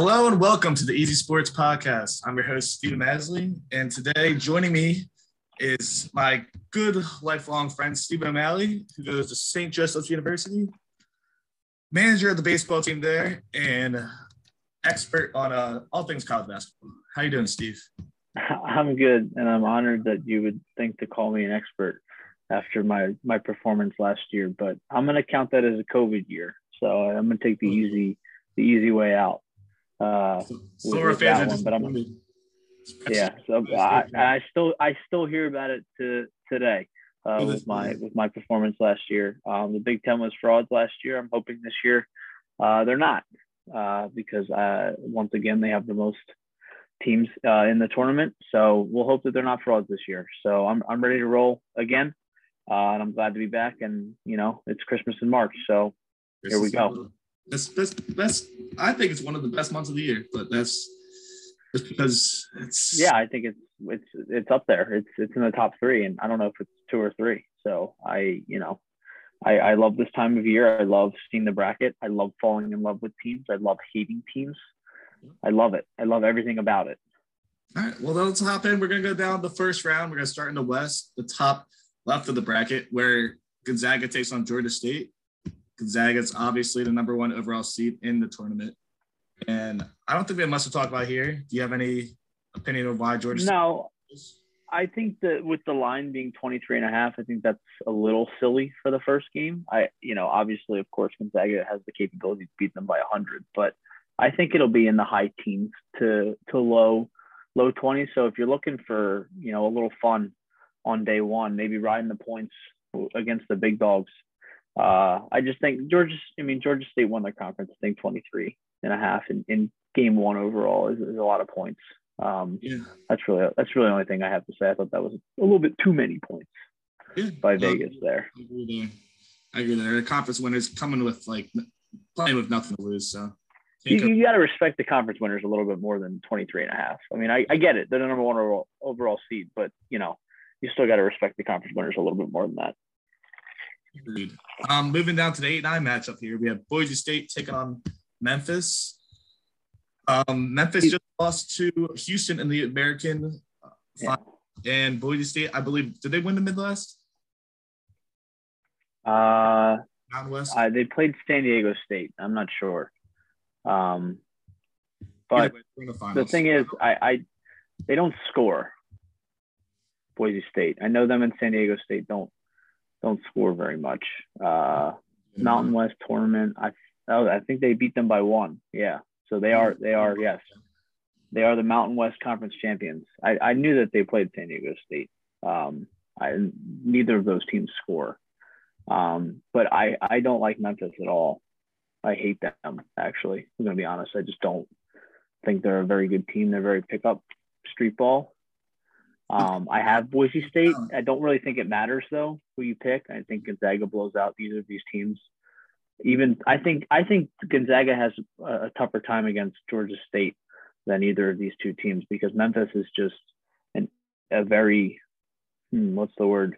Hello and welcome to the Easy Sports Podcast. I'm your host, Stephen Masley, and today joining me is my good lifelong friend, Stephen O'Malley, who goes to St. Joseph's University, manager of the baseball team there, and expert on uh, all things college basketball. How you doing, Steve? I'm good, and I'm honored that you would think to call me an expert after my my performance last year. But I'm going to count that as a COVID year, so I'm going to take the easy the easy way out. Uh, so with, fans one, but I'm, yeah, so I, I still I still hear about it to today uh, with my with my performance last year. Um, the Big Ten was frauds last year. I'm hoping this year uh, they're not uh, because uh, once again they have the most teams uh, in the tournament. So we'll hope that they're not frauds this year. So I'm I'm ready to roll again, uh, and I'm glad to be back. And you know it's Christmas in March, so here we go. That's that's that's. I think it's one of the best months of the year, but that's just because it's. Yeah, I think it's it's it's up there. It's it's in the top three, and I don't know if it's two or three. So I, you know, I I love this time of year. I love seeing the bracket. I love falling in love with teams. I love hating teams. I love it. I love everything about it. All right. Well, let's hop in. We're gonna go down the first round. We're gonna start in the West, the top left of the bracket, where Gonzaga takes on Georgia State. Gonzaga's obviously the number one overall seed in the tournament. And I don't think we have much to talk about here. Do you have any opinion of why Georgia? No, I think that with the line being 23 and a half, I think that's a little silly for the first game. I, you know, obviously, of course, Gonzaga has the capability to beat them by 100, but I think it'll be in the high teens to to low low 20s. So if you're looking for, you know, a little fun on day one, maybe riding the points against the big dogs uh, I just think Georgia, I mean, Georgia State won their conference, I think 23 and a half in, in game one overall is, is a lot of points. Um, yeah. That's really, that's really the only thing I have to say. I thought that was a little bit too many points yeah. by Vegas there. I agree there. I agree there. The conference winners coming with like playing with nothing to lose. So you, you got to respect the conference winners a little bit more than 23 and a half. I mean, I, I get it. They're the number one overall, overall seed, but you know, you still got to respect the conference winners a little bit more than that. Agreed. Um, moving down to the eight nine matchup here, we have Boise State taking on Memphis. Um, Memphis just lost to Houston in the American uh, final, and Boise State, I believe, did they win the Midwest? Uh, Mountain West. Uh, they played San Diego State. I'm not sure. Um, but way, the, the thing is, I, I they don't score. Boise State. I know them and San Diego State don't don't score very much. Uh, Mountain West tournament, I oh, I think they beat them by one. Yeah, so they are they are yes, they are the Mountain West Conference champions. I, I knew that they played San Diego State. Um, I neither of those teams score, um, but I I don't like Memphis at all. I hate them actually. I'm gonna be honest. I just don't think they're a very good team. They're very pickup street ball. Um, I have Boise State. I don't really think it matters though who you pick. I think Gonzaga blows out either of these teams. Even I think I think Gonzaga has a, a tougher time against Georgia State than either of these two teams because Memphis is just an, a very hmm, what's the word?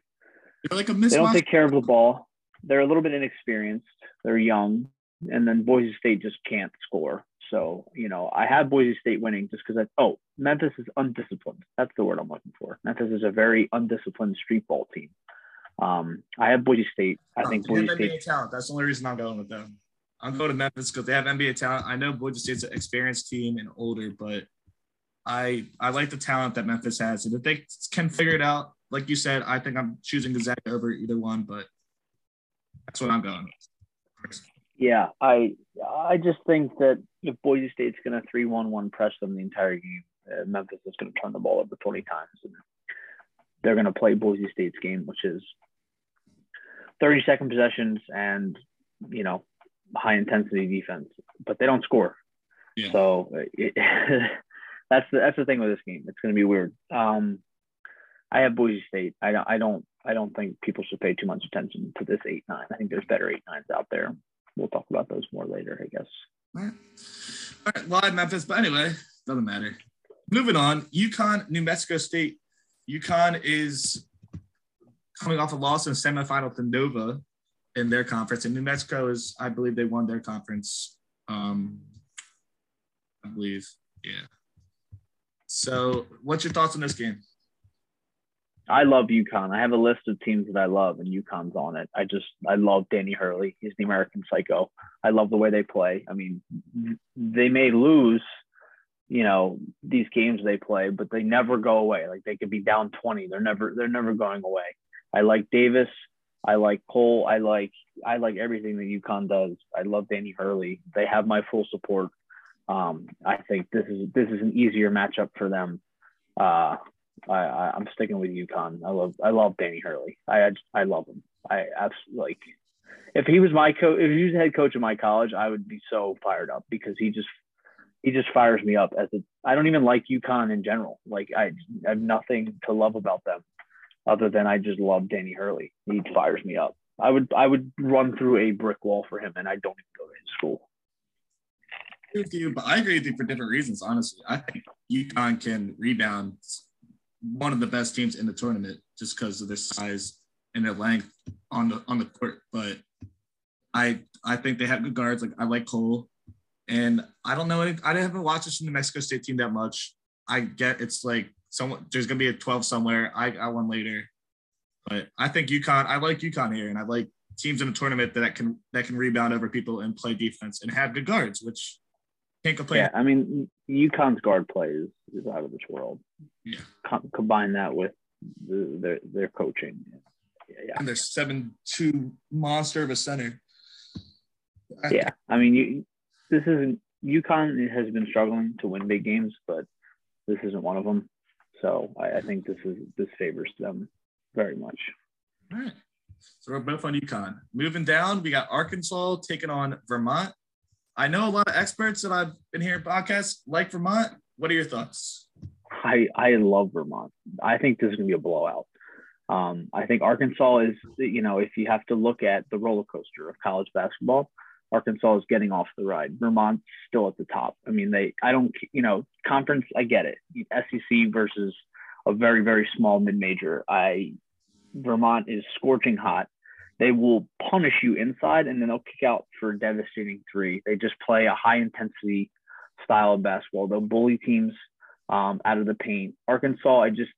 They're like a They don't take care of the ball. They're a little bit inexperienced. They're young, and then Boise State just can't score. So, you know, I have Boise State winning just because I, oh, Memphis is undisciplined. That's the word I'm looking for. Memphis is a very undisciplined street ball team. Um, I have Boise State. I think Boise State. NBA talent. That's the only reason I'm going with them. I'm going to Memphis because they have NBA talent. I know Boise State's an experienced team and older, but I I like the talent that Memphis has. And if they can figure it out, like you said, I think I'm choosing Gonzaga over either one, but that's what I'm going with. Yeah, I I just think that if Boise State's going to three one one press them the entire game, Memphis is going to turn the ball over twenty times, and they're going to play Boise State's game, which is thirty second possessions and you know high intensity defense, but they don't score. Yeah. So it, that's the that's the thing with this game. It's going to be weird. Um, I have Boise State. I don't I don't I don't think people should pay too much attention to this eight nine. I think there's better eight nines out there we'll talk about those more later, I guess. All right. All right. Well, Memphis, but anyway, doesn't matter. Moving on, UConn, New Mexico State. UConn is coming off a loss in the semifinal to Nova in their conference, and New Mexico is, I believe, they won their conference. Um, uh, believe. Yeah. So, what's your thoughts on this game? I love UConn. I have a list of teams that I love, and UConn's on it. I just I love Danny Hurley. He's the American Psycho. I love the way they play. I mean, they may lose, you know, these games they play, but they never go away. Like they could be down twenty. They're never they're never going away. I like Davis. I like Cole. I like I like everything that UConn does. I love Danny Hurley. They have my full support. Um, I think this is this is an easier matchup for them. Uh, I, I am sticking with UConn. I love I love Danny Hurley. I I, I love him. I absolutely like. If he was my coach, if he was the head coach of my college, I would be so fired up because he just he just fires me up as a. I don't even like UConn in general. Like I, I have nothing to love about them, other than I just love Danny Hurley. He fires me up. I would I would run through a brick wall for him, and I don't even go to his school with you, but I agree with you for different reasons. Honestly, I think UConn can rebound one of the best teams in the tournament just because of their size and their length on the on the court. But I I think they have good guards. Like I like Cole, and I don't know. I haven't watched this from the Mexico State team that much. I get it's like someone there's gonna be a 12 somewhere. I got one later, but I think UConn. I like UConn here, and I like teams in a tournament that can that can rebound over people and play defense and have good guards, which can't complain. Yeah, I mean, UConn's guard play is, is out of this world. Yeah. Com- combine that with the, their their coaching. Yeah, yeah. And their seven two monster of a center. Yeah, I mean, you, this isn't UConn has been struggling to win big games, but this isn't one of them. So I, I think this is this favors them very much. All right. So we're both on UConn. Moving down, we got Arkansas taking on Vermont. I know a lot of experts that I've been hearing podcasts like Vermont. What are your thoughts? I I love Vermont. I think this is gonna be a blowout. Um, I think Arkansas is, you know, if you have to look at the roller coaster of college basketball, Arkansas is getting off the ride. Vermont's still at the top. I mean, they, I don't, you know, conference, I get it. SEC versus a very, very small mid major. I, Vermont is scorching hot they will punish you inside and then they'll kick out for a devastating three. They just play a high intensity style of basketball. They'll bully teams um, out of the paint. Arkansas, I just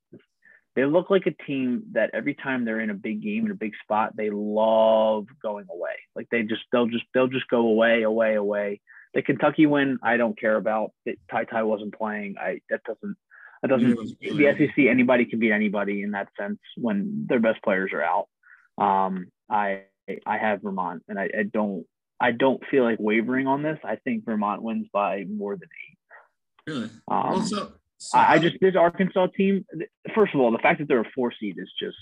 they look like a team that every time they're in a big game in a big spot, they love going away. Like they just they'll just they'll just go away, away, away. The Kentucky win, I don't care about. It, Ty Ty wasn't playing. I that doesn't that doesn't the SEC. Anybody can beat anybody in that sense when their best players are out. Um, I I have Vermont, and I, I don't I don't feel like wavering on this. I think Vermont wins by more than eight. Really? Um, well, so, so I, I, just this Arkansas team. First of all, the fact that they're a four seed is just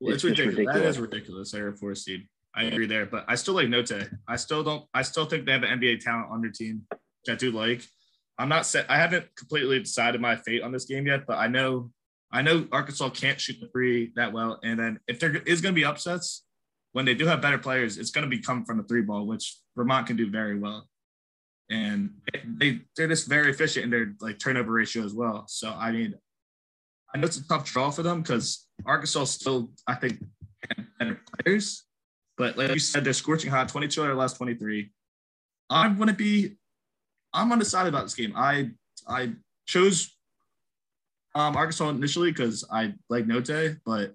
well, it's, it's ridiculous. ridiculous. That is ridiculous. They're a four seed. I agree there, but I still like Notae. I still don't. I still think they have an NBA talent on their team, which I do like. I'm not set. I haven't completely decided my fate on this game yet, but I know I know Arkansas can't shoot the three that well. And then if there is going to be upsets, when they do have better players, it's going to be come from the three ball, which Vermont can do very well. And they they're just very efficient in their like turnover ratio as well. So I mean, I know it's a tough draw for them because Arkansas still I think better players, but like you said, they're scorching hot, 22 out of last 23. I'm gonna be I'm undecided about this game. I I chose um, Arkansas initially because I like Notae, but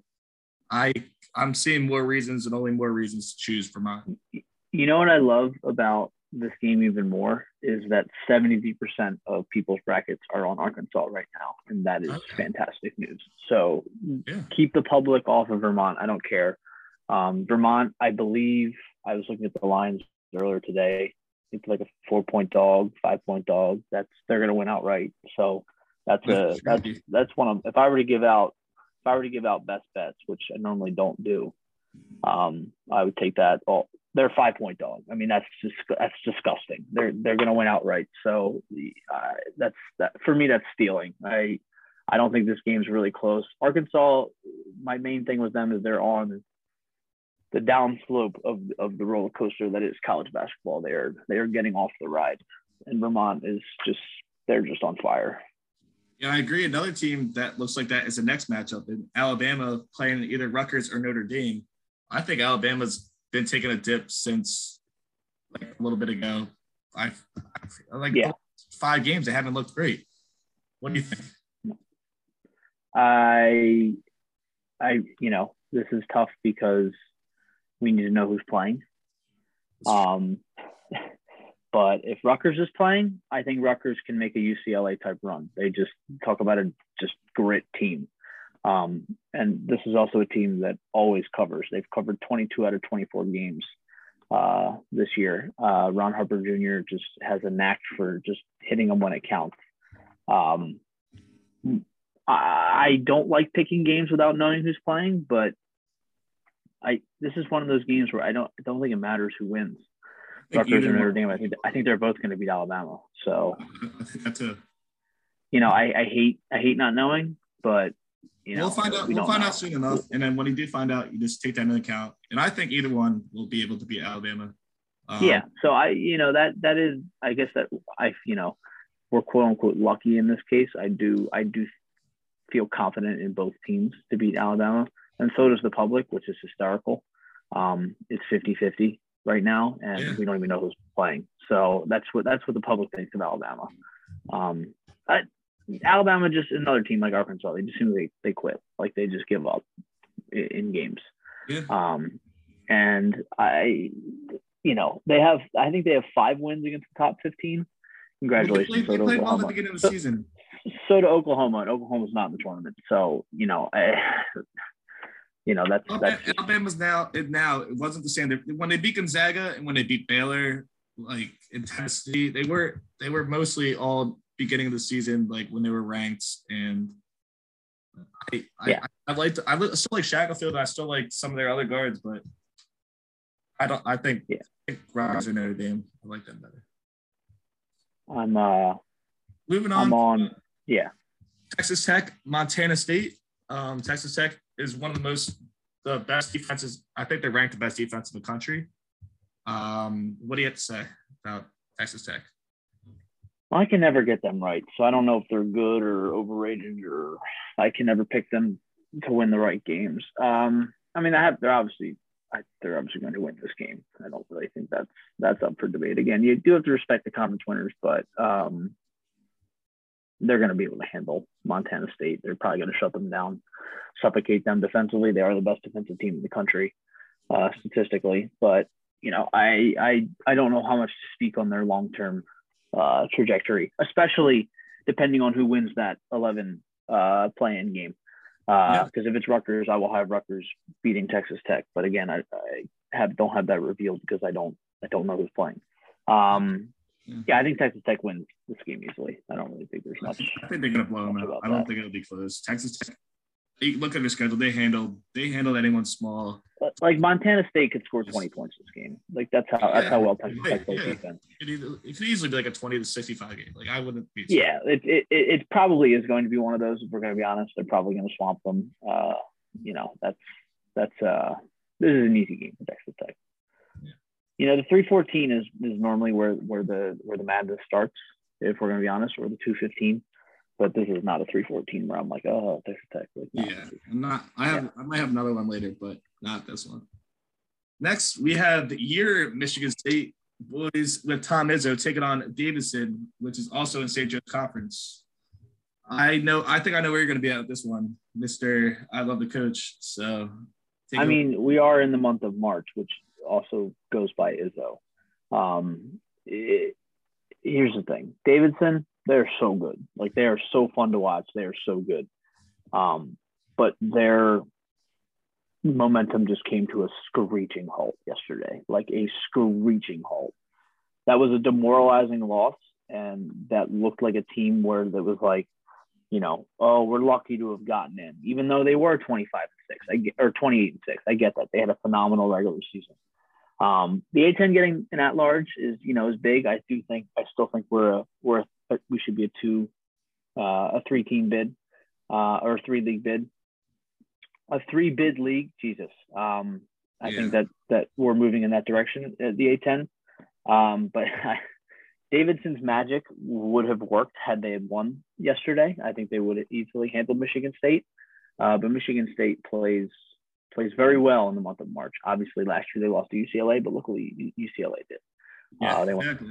I I'm seeing more reasons and only more reasons to choose Vermont. You know what I love about this game even more is that 70% of people's brackets are on Arkansas right now, and that is okay. fantastic news. So yeah. keep the public off of Vermont. I don't care. Um, Vermont, I believe I was looking at the lines earlier today. It's like a four point dog, five point dog. That's they're going to win outright. So that's a that's that's one of if I were to give out if I were to give out best bets, which I normally don't do, um, I would take that. Well, they're five point dog. I mean, that's just that's disgusting. They're they're going to win outright. So uh, that's that for me. That's stealing. I I don't think this game's really close. Arkansas, my main thing with them is they're on the downslope of of the roller coaster that is college basketball. They are they are getting off the ride, and Vermont is just they're just on fire. Yeah, I agree. Another team that looks like that is the next matchup in Alabama playing either Rutgers or Notre Dame. I think Alabama's been taking a dip since like a little bit ago. I, I like yeah. five games they haven't looked great. What do you think? I, I, you know, this is tough because we need to know who's playing. Um, but if Rutgers is playing, I think Rutgers can make a UCLA type run. They just talk about a just grit team. Um, and this is also a team that always covers. They've covered 22 out of 24 games uh, this year. Uh, Ron Harper Jr. just has a knack for just hitting them when it counts. Um, I don't like picking games without knowing who's playing, but I this is one of those games where I don't I don't think it matters who wins. Rutgers and Notre Dame. I think I think they're both going to beat Alabama. So I think that's a. You know, I, I hate I hate not knowing, but you know, we'll find out. We will find know. out soon enough, and then when you do find out, you just take that into account. And I think either one will be able to beat Alabama. Um, yeah. So I, you know, that that is, I guess that I, you know, we're quote unquote lucky in this case. I do I do feel confident in both teams to beat Alabama, and so does the public, which is hysterical. Um, it's 50-50 right now, and yeah. we don't even know who's playing. So that's what that's what the public thinks of Alabama. Um, I, Alabama just another team like Arkansas. They just seem they they quit, like they just give up in, in games. Yeah. Um, and I, you know, they have I think they have five wins against the top fifteen. Congratulations. They played, they played well at the beginning of the season. So to Oklahoma, and Oklahoma's not in the tournament. So you know, I, you know that's, Alabama, that's Alabama's now. It now it wasn't the same. When they beat Gonzaga and when they beat Baylor, like intensity, they were they were mostly all beginning of the season, like when they were ranked. And I yeah. I, I liked I still like Shackelford. I still like some of their other guards, but I don't. I think yeah. I think Rutgers and Notre Dame. I like them better. I'm uh moving on. I'm on. Yeah. Texas Tech, Montana State. Um, Texas Tech is one of the most the best defenses. I think they're ranked the best defense in the country. Um, what do you have to say about Texas Tech? I can never get them right, so I don't know if they're good or overrated, or I can never pick them to win the right games. Um, I mean, I have they're obviously I, they're obviously going to win this game. I don't really think that's that's up for debate. Again, you do have to respect the conference winners, but um, they're going to be able to handle Montana State. They're probably going to shut them down, suffocate them defensively. They are the best defensive team in the country, uh, statistically. But you know, I I I don't know how much to speak on their long term uh, trajectory, especially depending on who wins that 11 uh, play-in game. Because uh, yeah. if it's Rutgers, I will have Rutgers beating Texas Tech. But again, I, I have don't have that revealed because I don't I don't know who's playing. Um, yeah. yeah, I think Texas Tech wins this game easily. I don't really think there's much. I think they're gonna blow them out. I don't that. think it'll be close. Texas Tech look at their schedule. They handled they handled anyone small. Like Montana State could score twenty points this game. Like that's how yeah, that's how well Texas Tech plays yeah. defense. It, could easily be like a twenty to sixty five game. Like I wouldn't be. Yeah, it, it it probably is going to be one of those. If we're going to be honest, they're probably going to swamp them. Uh, you know, that's that's uh this is an easy game for Texas Tech. Yeah. You know, the three fourteen is is normally where where the where the madness starts. If we're going to be honest, or the two fifteen but this is not a 314 where I'm like, oh, Texas Tech. Like, yeah, I'm not. I have. Yeah. I might have another one later, but not this one. Next, we have the year Michigan State boys with Tom Izzo taking on Davidson, which is also in St. Joe's Conference. I know. I think I know where you're going to be at this one, Mister. I love the coach. So, I mean, we are in the month of March, which also goes by Izzo. Um, it, here's the thing, Davidson they're so good. Like they are so fun to watch. They are so good. Um, but their momentum just came to a screeching halt yesterday, like a screeching halt. That was a demoralizing loss, and that looked like a team where that was like, you know, oh, we're lucky to have gotten in, even though they were 25 and six, I get, or 28 and six. I get that they had a phenomenal regular season. Um, the A10 getting an at large is, you know, is big. I do think, I still think we're a, we're a we should be a two, uh, a three team bid, uh, or a three league bid, a three bid league. Jesus, um, I yeah. think that that we're moving in that direction at the A10. Um, but Davidson's magic would have worked had they had won yesterday. I think they would have easily handled Michigan State. Uh, but Michigan State plays plays very well in the month of March. Obviously, last year they lost to UCLA, but luckily UCLA did. Yeah, uh, they exactly.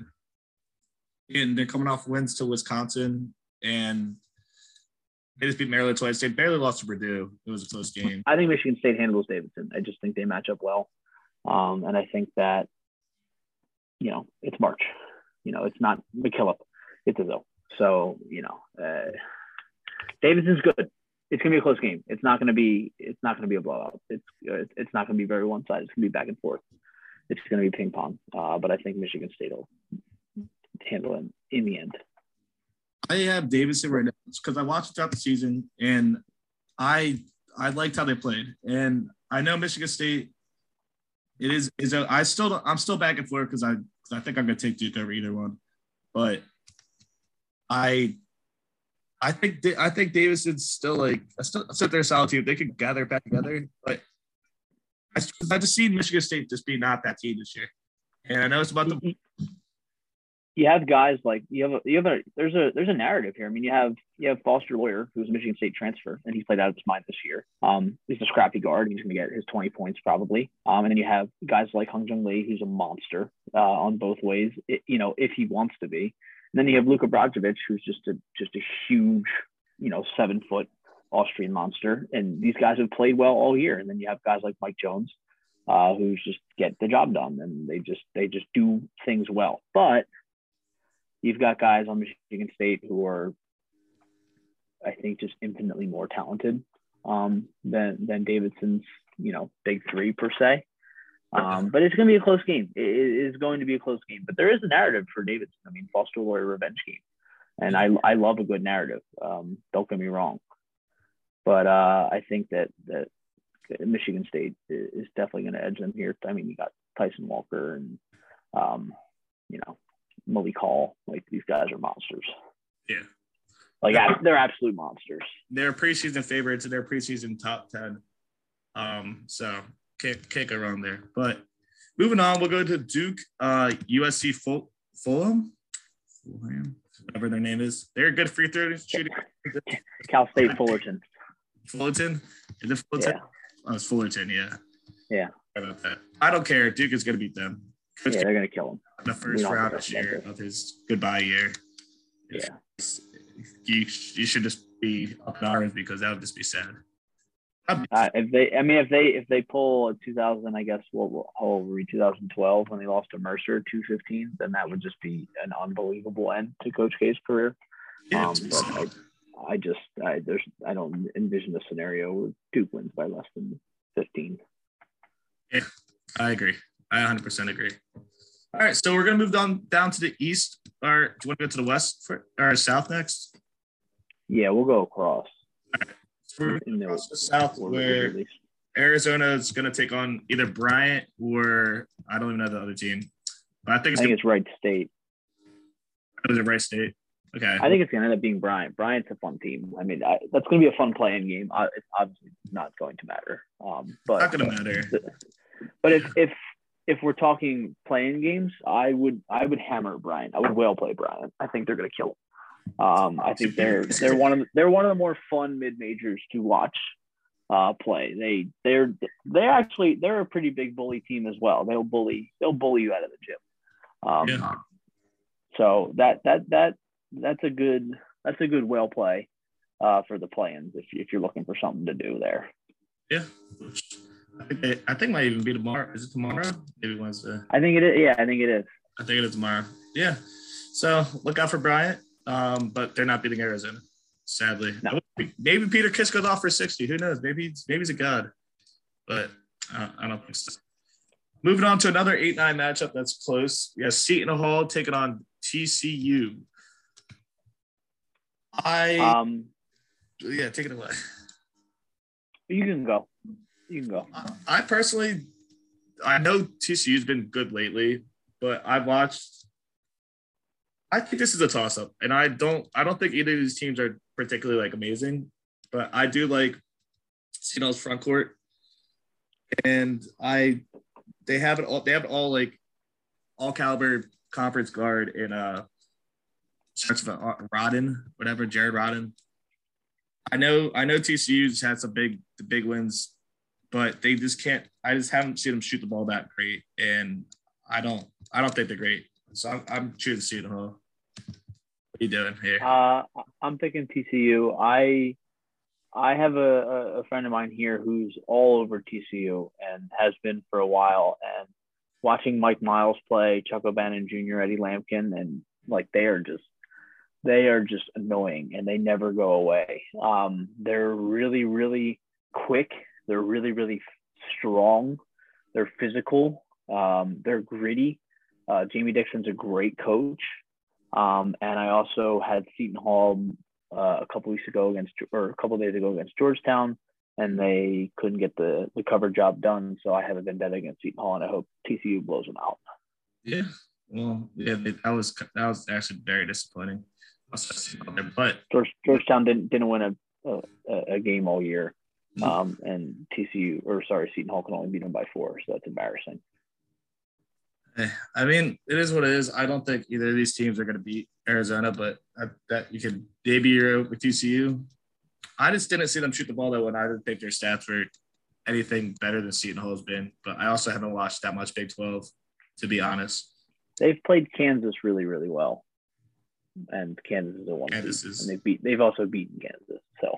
And they're coming off wins to Wisconsin, and they just beat Maryland twice. They barely lost to Purdue. It was a close game. I think Michigan State handles Davidson. I just think they match up well, um, and I think that you know it's March. You know, it's not McKillop, it's Izzo. So you know, uh, Davidson's good. It's gonna be a close game. It's not gonna be. It's not gonna be a blowout. It's it's not gonna be very one sided. It's gonna be back and forth. It's gonna be ping pong. Uh, but I think Michigan State will handle it in the end. I have Davidson right now because I watched throughout the season and I I liked how they played. And I know Michigan State. It is is a, I still I'm still back and forth because I cause I think I'm gonna take Duke over either one, but I I think I think Davidson's still like I still sit there solid team. They could gather back together, but I, I just seen Michigan State just be not that team this year. And I know it's about the mm-hmm. You have guys like you have a, you have a there's a there's a narrative here. I mean, you have you have Foster Loyer, who's a Michigan State transfer, and he's played out of his mind this year. Um, he's a scrappy guard. He's going to get his 20 points probably. Um, and then you have guys like Hyunjung Lee, who's a monster uh, on both ways. It, you know, if he wants to be. And then you have Luka Brajkovic, who's just a just a huge, you know, seven foot Austrian monster. And these guys have played well all year. And then you have guys like Mike Jones, uh, who's just get the job done, and they just they just do things well. But you've got guys on Michigan State who are, I think, just infinitely more talented um, than than Davidson's, you know, big three per se. Um, but it's going to be a close game. It is going to be a close game. But there is a narrative for Davidson. I mean, Foster Loyer revenge game, and I I love a good narrative. Um, don't get me wrong, but uh, I think that that Michigan State is definitely going to edge them here. I mean, you got Tyson Walker and um, you know Malik Hall. Like these guys are monsters. Yeah. Like they're absolute monsters. They're preseason favorites and they're preseason top 10. Um, so can't, can't go wrong there. But moving on, we'll go to Duke, uh, USC Ful- Fulham, Fulham, whatever their name is. They're a good free throw shooting. Cal State Fullerton. Fullerton? Is it Fullerton? Yeah. Oh, it's Fullerton, yeah. Yeah. About that. I don't care. Duke is going to beat them. Yeah, they're going to kill him. the first round this year of his goodbye year. Yeah. You, you should just be up in arms because that would just be sad. Uh, if they, I mean, if they if they pull a 2000, I guess what will hold 2012 when they lost to Mercer 215, then that would just be an unbelievable end to Coach K's career. Yeah, um, but I, I just I there's I don't envision a scenario where Duke wins by less than 15. Yeah, I agree. I 100% agree. All right, so we're gonna move down down to the east. Or do you want to go to the west for, or south next? Yeah, we'll go across. All right. So we're across the south where Arizona is gonna take on either Bryant or I don't even know the other team. But I think it's, I think it's Wright State. Oh, is it Wright State? Okay. I think it's gonna end up being Bryant. Bryant's a fun team. I mean, I, that's gonna be a fun playing game. I, it's obviously not going to matter. Um, but not gonna matter. But if if if we're talking playing games, I would I would hammer Bryant. I would well play Bryant. I think they're gonna kill him. Um, I think they're they're one of the, they're one of the more fun mid majors to watch uh, play. They they're they actually they're a pretty big bully team as well. They'll bully they'll bully you out of the gym. Um, yeah. So that that that that's a good that's a good well play uh, for the play-ins if if you're looking for something to do there. Yeah, I think it, I think might even be tomorrow. Is it tomorrow? Maybe Wednesday. I think it is. Yeah, I think it is. I think it is tomorrow. Yeah. So look out for Bryant. Um, but they're not beating Arizona, sadly. No. Maybe Peter Kiss goes off for 60. Who knows? Maybe maybe he's a god. But uh, I don't think so. Moving on to another 8 9 matchup that's close. We have Seton Hall taking on TCU. I um yeah, take it away. You can go. You can go. I personally, I know TCU's been good lately, but I've watched. I think this is a toss up, and I don't. I don't think either of these teams are particularly like amazing, but I do like Seattle's front court, and I they have it all. They have all like all caliber conference guard in uh starts with Rhoden, whatever Jared Rhoden. I know I know TCU's had some big the big wins but they just can't. I just haven't seen them shoot the ball that great, and I don't. I don't think they're great. So I'm, I'm choosing Hall. What are you doing here? Uh, I'm thinking TCU. I I have a, a friend of mine here who's all over TCU and has been for a while. And watching Mike Miles play, Chuck O'Bannon Jr., Eddie Lampkin, and like they are just they are just annoying and they never go away. Um, they're really, really quick. They're really, really strong. They're physical. Um, they're gritty. Uh, Jamie Dixon's a great coach. Um, and I also had Seton Hall uh, a couple weeks ago against, or a couple days ago against Georgetown, and they couldn't get the the cover job done. So I have a vendetta against Seton Hall, and I hope TCU blows them out. Yeah, well, yeah, that was that was actually very disappointing. But George, Georgetown didn't didn't win a, a, a game all year. Um, and TCU or sorry Seton Hall can only beat them by four, so that's embarrassing. I mean, it is what it is. I don't think either of these teams are going to beat Arizona, but I, that you can debut with TCU. I just didn't see them shoot the ball that one. I didn't think their stats were anything better than Seton Hall has been, but I also haven't watched that much Big 12, to be honest. They've played Kansas really, really well and Kansas is a one. Kansas is... and they beat. They've also beaten Kansas. So.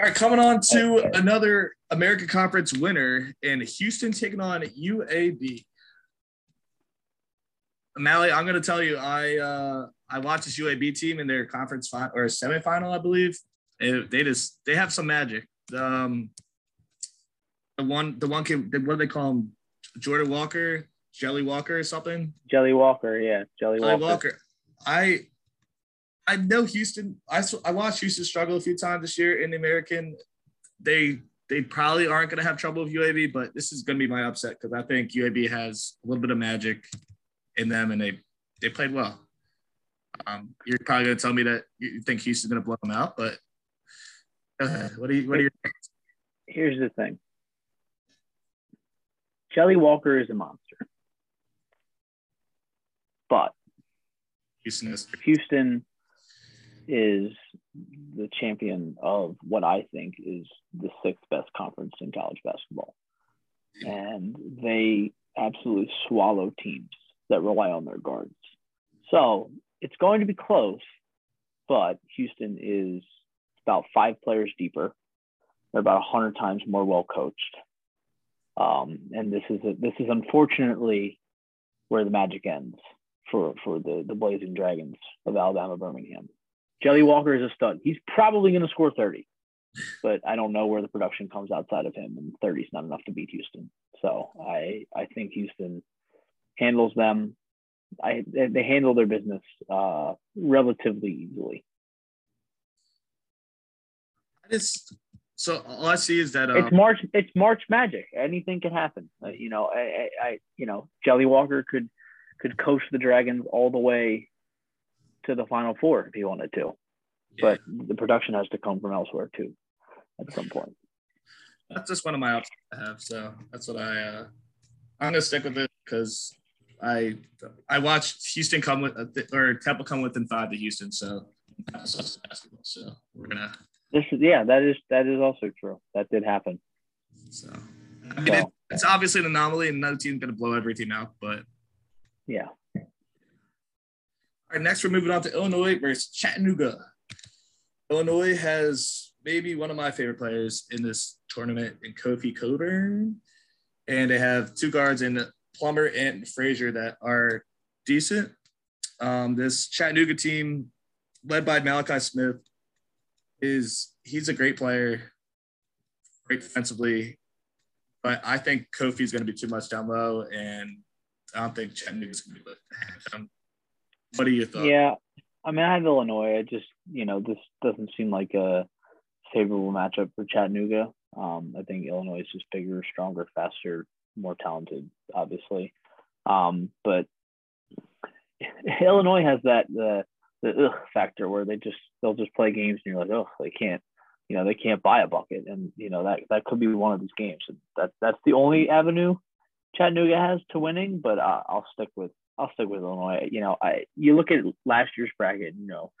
All right, coming on to another America Conference winner in Houston taking on UAB. Mally, I'm going to tell you, I uh, I watched this UAB team in their conference final or semifinal, I believe. It, they just they have some magic. Um, the one the one kid, what do they call him? Jordan Walker. Jelly Walker or something. Jelly Walker, yeah, Jelly, Jelly Walker. Walker. I I know Houston. I I watched Houston struggle a few times this year in the American. They they probably aren't going to have trouble with UAB, but this is going to be my upset because I think UAB has a little bit of magic in them, and they they played well. Um, you're probably going to tell me that you think Houston's going to blow them out, but uh, what do you what are your? Here's the thing. Jelly Walker is a monster. But Houston is Houston is the champion of what I think is the sixth best conference in college basketball. And they absolutely swallow teams that rely on their guards. So it's going to be close, but Houston is about five players deeper. They're about 100 times more well coached. Um, and this is a, this is unfortunately where the magic ends for for the the Blazing Dragons of Alabama Birmingham. Jelly Walker is a stud. He's probably going to score 30, but I don't know where the production comes outside of him, and 30 is not enough to beat Houston. So I I think Houston handles them. I they handle their business uh, relatively easily. I just so all I see is that um, it's March. It's March magic. Anything can happen. Uh, you know, I, I, I, you know, Jelly Walker could could coach the Dragons all the way to the Final Four if he wanted to. Yeah. But the production has to come from elsewhere too, at some point. That's just one of my options I have. So that's what I. Uh, I'm gonna stick with it because I I watched Houston come with or Temple come within five to Houston. So basketball. So we're gonna. This is yeah. That is that is also true. That did happen. So I mean, so. It, it's obviously an anomaly, and another team's gonna blow every team out, but yeah. All right, next we're moving on to Illinois versus Chattanooga. Illinois has maybe one of my favorite players in this tournament in Kofi Cockburn. And they have two guards in Plummer and Frazier that are decent. Um, this Chattanooga team, led by Malachi Smith, is he's a great player, great defensively. But I think Kofi's going to be too much down low, and I don't think Chattanooga's going to be lit. What are your thoughts? Yeah, I mean, I have Illinois. I just, you know, this doesn't seem like a favorable matchup for Chattanooga. Um, I think Illinois is just bigger, stronger, faster, more talented, obviously. Um, but Illinois has that the the ugh factor where they just they'll just play games and you're like, oh, they can't, you know, they can't buy a bucket, and you know that that could be one of these games. That that's the only avenue Chattanooga has to winning, but uh, I'll stick with I'll stick with Illinois. You know, I you look at last year's bracket, you know,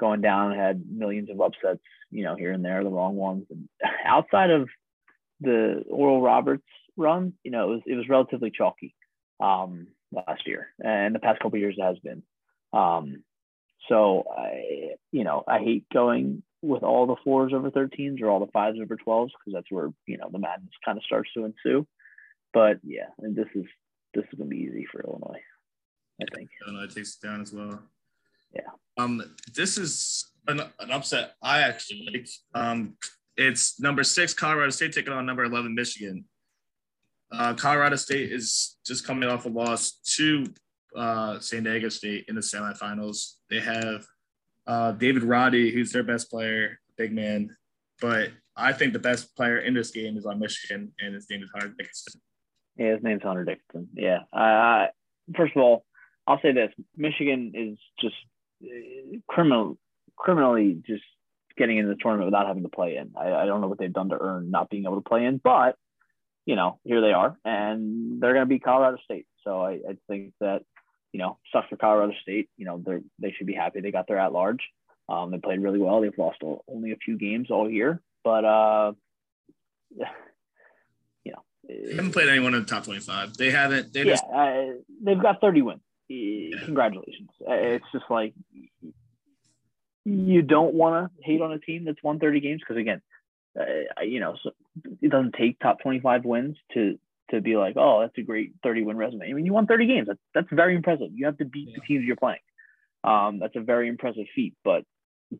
going down had millions of upsets, you know, here and there, the wrong ones. And outside of the Oral Roberts run, you know, it was it was relatively chalky um, last year, and the past couple years it has been. Um, so I, you know, I hate going with all the fours over 13s or all the fives over 12s because that's where you know the madness kind of starts to ensue. But yeah, and this is this is gonna be easy for Illinois. I think Illinois takes it down as well. Yeah. Um, this is an, an upset I actually like. Um, it's number six Colorado State taking on number eleven Michigan. Uh, Colorado State is just coming off a loss to uh, San Diego State in the semifinals. They have uh, David Roddy, who's their best player, big man. But I think the best player in this game is on Michigan, and his name is Hunter Dickinson. Yeah, his name's Hunter Dickinson. Yeah. Uh, first of all, I'll say this: Michigan is just uh, criminal, criminally just getting into the tournament without having to play in. I, I don't know what they've done to earn not being able to play in, but you know, here they are, and they're going to be Colorado State. So I, I think that you know, sucks for Colorado State. You know, they they should be happy they got their at large. Um, they played really well. They've lost only a few games all year, but uh, you know, they haven't played anyone in the top twenty-five. They haven't. They yeah, just... uh, they've got thirty wins. Congratulations. Uh, it's just like you don't want to hate on a team that's won thirty games because again, uh, you know, so it doesn't take top twenty-five wins to to be like, oh, that's a great 30 win resume. I mean, you won 30 games. That's, that's very impressive. You have to beat yeah. the teams you're playing. Um, that's a very impressive feat, but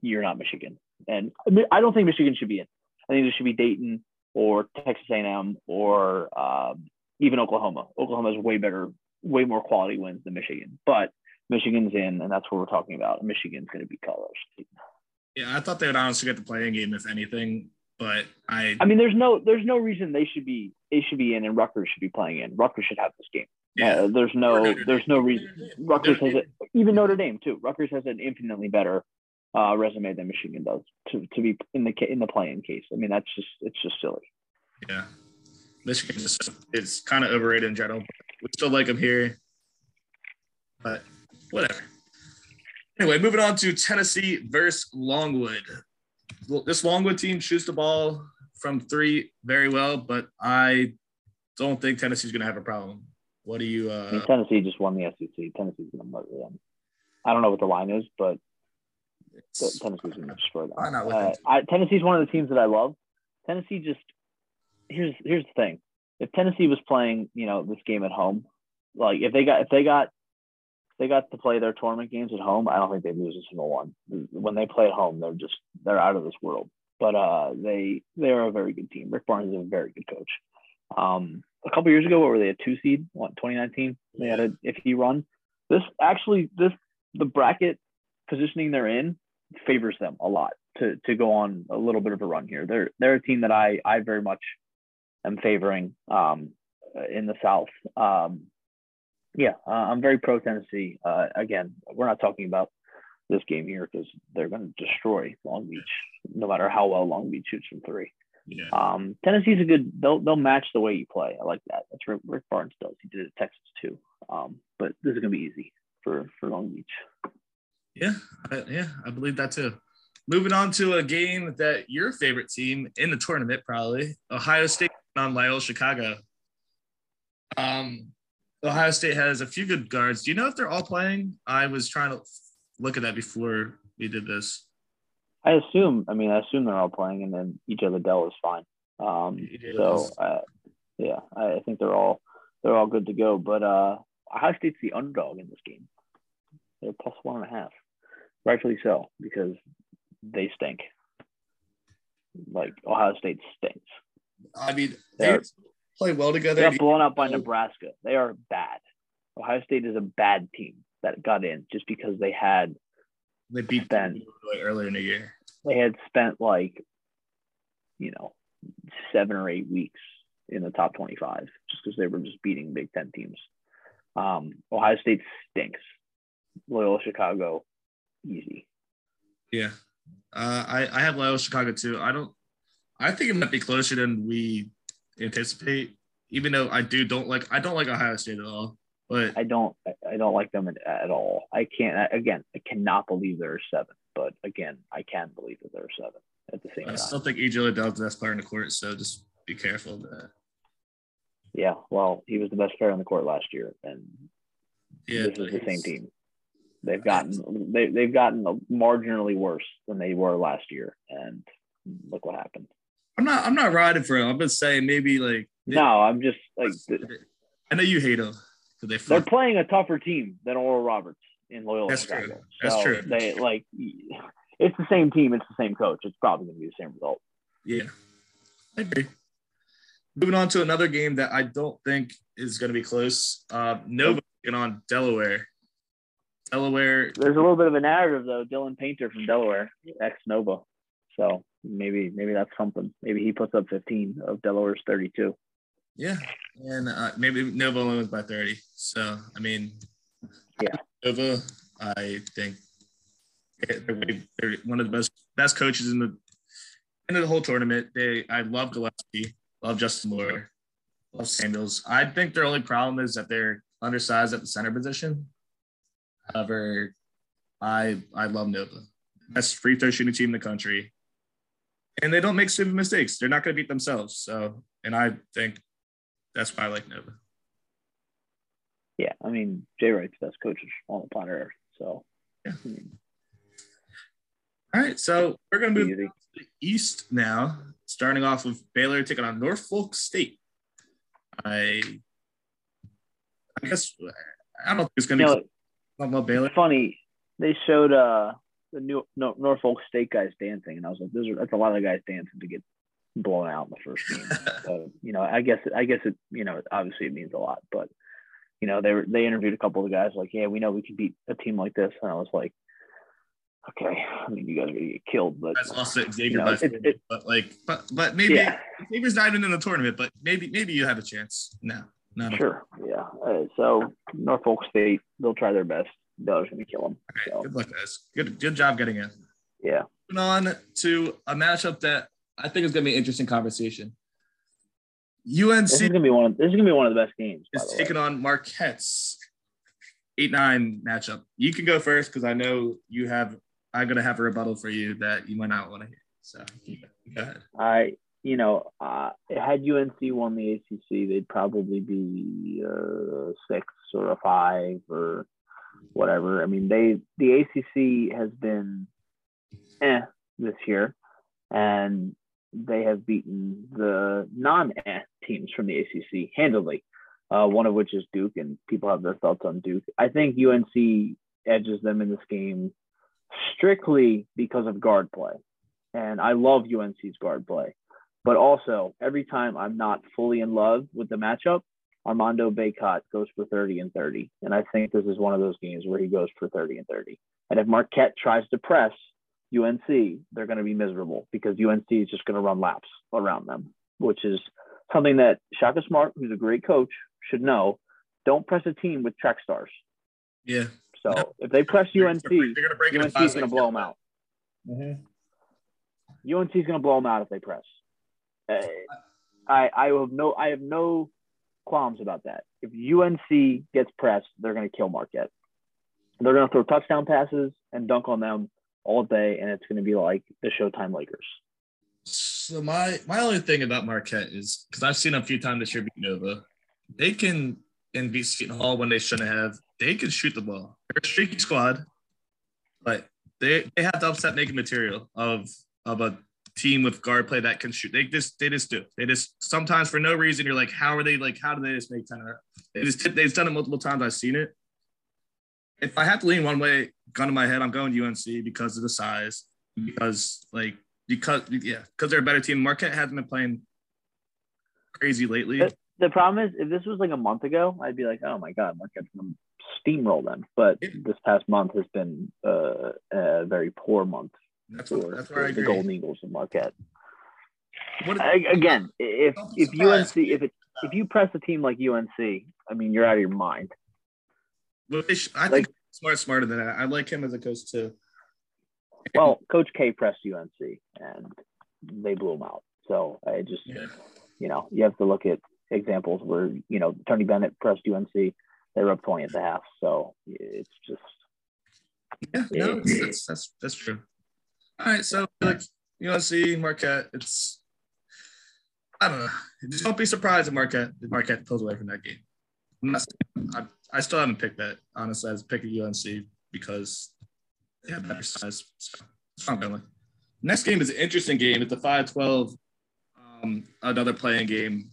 you're not Michigan. And I don't think Michigan should be in. I think it should be Dayton or Texas A&M or um, even Oklahoma. Oklahoma is way better, way more quality wins than Michigan, but Michigan's in, and that's what we're talking about. Michigan's going to be Colorado State. Yeah, I thought they would honestly get the playing game if anything but I I mean there's no there's no reason they should be they should be in and Rutgers should be playing in. Rutgers should have this game. Yeah. Uh, there's no there's no reason Rutgers has it even Notre Dame too. Rutgers has an infinitely better uh, resume than Michigan does to, to be in the in the playing case. I mean that's just it's just silly. Yeah. Michigan is it's kind of overrated in general. We still like them here. But whatever. Anyway, moving on to Tennessee versus Longwood this Longwood team shoots the ball from three very well, but I don't think Tennessee's going to have a problem. What do you? Uh... I mean, Tennessee just won the SEC. Tennessee's going to murder them. I don't know what the line is, but Tennessee's going to destroy them. Uh, I, Tennessee's one of the teams that I love. Tennessee just here's here's the thing. If Tennessee was playing, you know, this game at home, like if they got if they got they got to play their tournament games at home, I don't think they lose a single one. When they play at home, they're just they're out of this world. But uh, they they are a very good team. Rick Barnes is a very good coach. Um, a couple years ago, what were they a two seed? What 2019? They had a iffy run. This actually this the bracket positioning they're in favors them a lot to to go on a little bit of a run here. They're they're a team that I I very much am favoring um, in the South. Um, yeah, uh, I'm very pro Tennessee. Uh, again, we're not talking about this game here because they're going to destroy Long Beach, no matter how well Long Beach shoots from three. Yeah. Um, Tennessee's a good. They'll they'll match the way you play. I like that. That's what Rick Barnes does. He did it at Texas too. Um, but this is going to be easy for for Long Beach. Yeah, I, yeah, I believe that too. Moving on to a game that your favorite team in the tournament, probably Ohio State on Loyola Chicago. Um, Ohio State has a few good guards. Do you know if they're all playing? I was trying to look at that before we did this. I assume. I mean, I assume they're all playing, and then EJ Liddell is fine. Um, so, uh, yeah, I think they're all they're all good to go. But uh, Ohio State's the underdog in this game. They're plus one and a half, rightfully so, because they stink. Like Ohio State stinks. I mean, they're, play well together. They got blown out by Nebraska. They are bad. Ohio State is a bad team that got in just because they had they beat spent, them earlier in the year. They had spent like, you know, seven or eight weeks in the top 25 just because they were just beating Big Ten teams. Um, Ohio State stinks. Loyola Chicago, easy. Yeah. Uh, I, I have Loyola Chicago too. I don't, I think it might be closer than we anticipate. Even though I do don't like I don't like Ohio State at all. But I don't I don't like them at, all. I can't again I cannot believe there are seven. But again, I can believe that there are seven at the same I time. I still think EJ Liddell's the best player in the court, so just be careful of that. Yeah, well, he was the best player on the court last year, and yeah, this is the same team. They've gotten they they've gotten marginally worse than they were last year, and look what happened. I'm not I'm not riding for him. I'm just saying maybe like no. I'm just like I know you hate them they they're playing a tougher team than Oral Roberts in Loyola That's Chicago. True. That's so true. They like it's the same team. It's the same coach. It's probably going to be the same result. Yeah, I agree. Moving on to another game that I don't think is going to be close. Uh, Nova taking on Delaware. Delaware. There's a little bit of a narrative though. Dylan Painter from Delaware, ex Nova. So maybe maybe that's something. Maybe he puts up 15 of Delaware's 32. Yeah, and uh, maybe Nova only wins by 30. So I mean, yeah, Nova. I think they're, they're one of the best best coaches in the in the whole tournament. They I love Gillespie, love Justin Moore, love Samuels. I think their only problem is that they're undersized at the center position. However, I I love Nova. Best free throw shooting team in the country. And they don't make stupid mistakes. They're not going to beat themselves. So, and I think that's why I like Nova. Yeah, I mean, Jay Wright's best coach on the planet Earth. So, yeah. I mean, all right, so we're going to move to the East now, starting off with Baylor taking on Norfolk State. I, I guess I don't think it's going to be know, about Baylor. Funny, they showed uh the new no, Norfolk State guys dancing, and I was like, "Those are that's a lot of guys dancing to get blown out in the first game." so, you know, I guess I guess it you know obviously it means a lot, but you know they were they interviewed a couple of the guys like, "Yeah, we know we can beat a team like this," and I was like, okay, I mean, you guys are gonna get killed, but that's also Xavier you know, it, it, but like, but but maybe yeah. Xavier's not even in the tournament, but maybe maybe you have a chance. No, no. Sure, yeah. Uh, so Norfolk State, they'll try their best. Baylor's gonna kill. Okay, so. good luck, guys. Good good job getting in. Yeah. Moving on to a matchup that I think is gonna be an interesting conversation. UNC this is gonna be one. Of, this is gonna be one of the best games. It's taking on Marquette's eight nine matchup. You can go first because I know you have I'm gonna have a rebuttal for you that you might not want to hear. So go ahead. I, you know, uh, had UNC won the ACC, they'd probably be a six or a five or whatever. I mean, they the ACC has been eh this year, and they have beaten the non-eh teams from the ACC handily. Uh, one of which is Duke, and people have their thoughts on Duke. I think UNC edges them in this game strictly because of guard play. And I love UNC's guard play. But also, every time I'm not fully in love with the matchup, Armando Bacot goes for 30 and 30. And I think this is one of those games where he goes for 30 and 30. And if Marquette tries to press UNC, they're going to be miserable because UNC is just going to run laps around them, which is something that Shaka Smart, who's a great coach, should know. Don't press a team with track stars. Yeah. So if they press UNC, UNC is going to blow them out. Mm-hmm. UNC is going to blow them out if they press. Uh, I I have no I have no qualms about that. If UNC gets pressed, they're going to kill Marquette. They're going to throw touchdown passes and dunk on them all day, and it's going to be like the Showtime Lakers. So my my only thing about Marquette is because I've seen them a few times this year beat Nova, they can and beat Seton Hall when they shouldn't have. They can shoot the ball. They're a streaky squad, but they they have to upset naked material of of a team with guard play that can shoot. They just they just do. They just sometimes for no reason you're like, how are they like? How do they just make ten? They just they've done it multiple times. I've seen it. If I have to lean one way, gun in my head, I'm going to UNC because of the size, because like because yeah, because they're a better team. Marquette hasn't been playing crazy lately. The, the problem is, if this was like a month ago, I'd be like, oh my god, Marquette's gonna steamroll them. But this past month has been uh, a very poor month that's what, that's where the Golden Eagles of Marquette. I, again, if if UNC if it if you press a team like UNC, I mean you're out of your mind. I think smart smarter than that. I like him as a coach too. Well, Coach K pressed UNC and they blew him out. So I just, yeah. you know, you have to look at examples where you know Tony Bennett pressed UNC, they were up twenty at the half. So it's just yeah, no, that's, that's that's true. All right, so like UNC Marquette, it's I don't know. Just don't be surprised if Marquette if Marquette pulls away from that game. Not, I, I still haven't picked that honestly. I was picking UNC because they have better size. So strong. Next game is an interesting game. It's a 5-12, um, another playing game.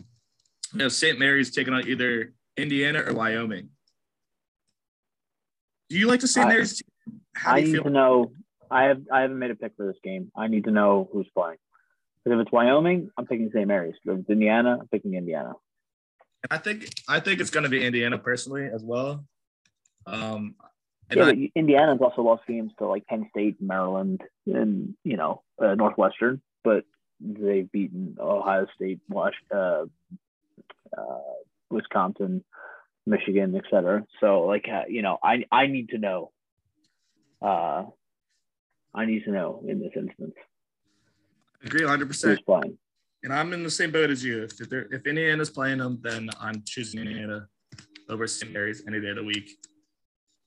You know, St. Mary's taking on either Indiana or Wyoming. Do you like the St. Mary's team? How I need feel? to know. I have I haven't made a pick for this game. I need to know who's playing. Because if it's Wyoming, I'm picking St. Mary's. If it's Indiana, I'm picking Indiana. I think I think it's going to be Indiana personally as well. Um, yeah, I, Indiana's also lost games to like Penn State, Maryland, and you know uh, Northwestern, but they've beaten Ohio State, Wash, uh, uh, Wisconsin, Michigan, etc. So like uh, you know, I I need to know. I need to know in this instance. I agree 100. percent And I'm in the same boat as you. If they're if Indiana's playing them, then I'm choosing Indiana over St. Mary's any day of the week.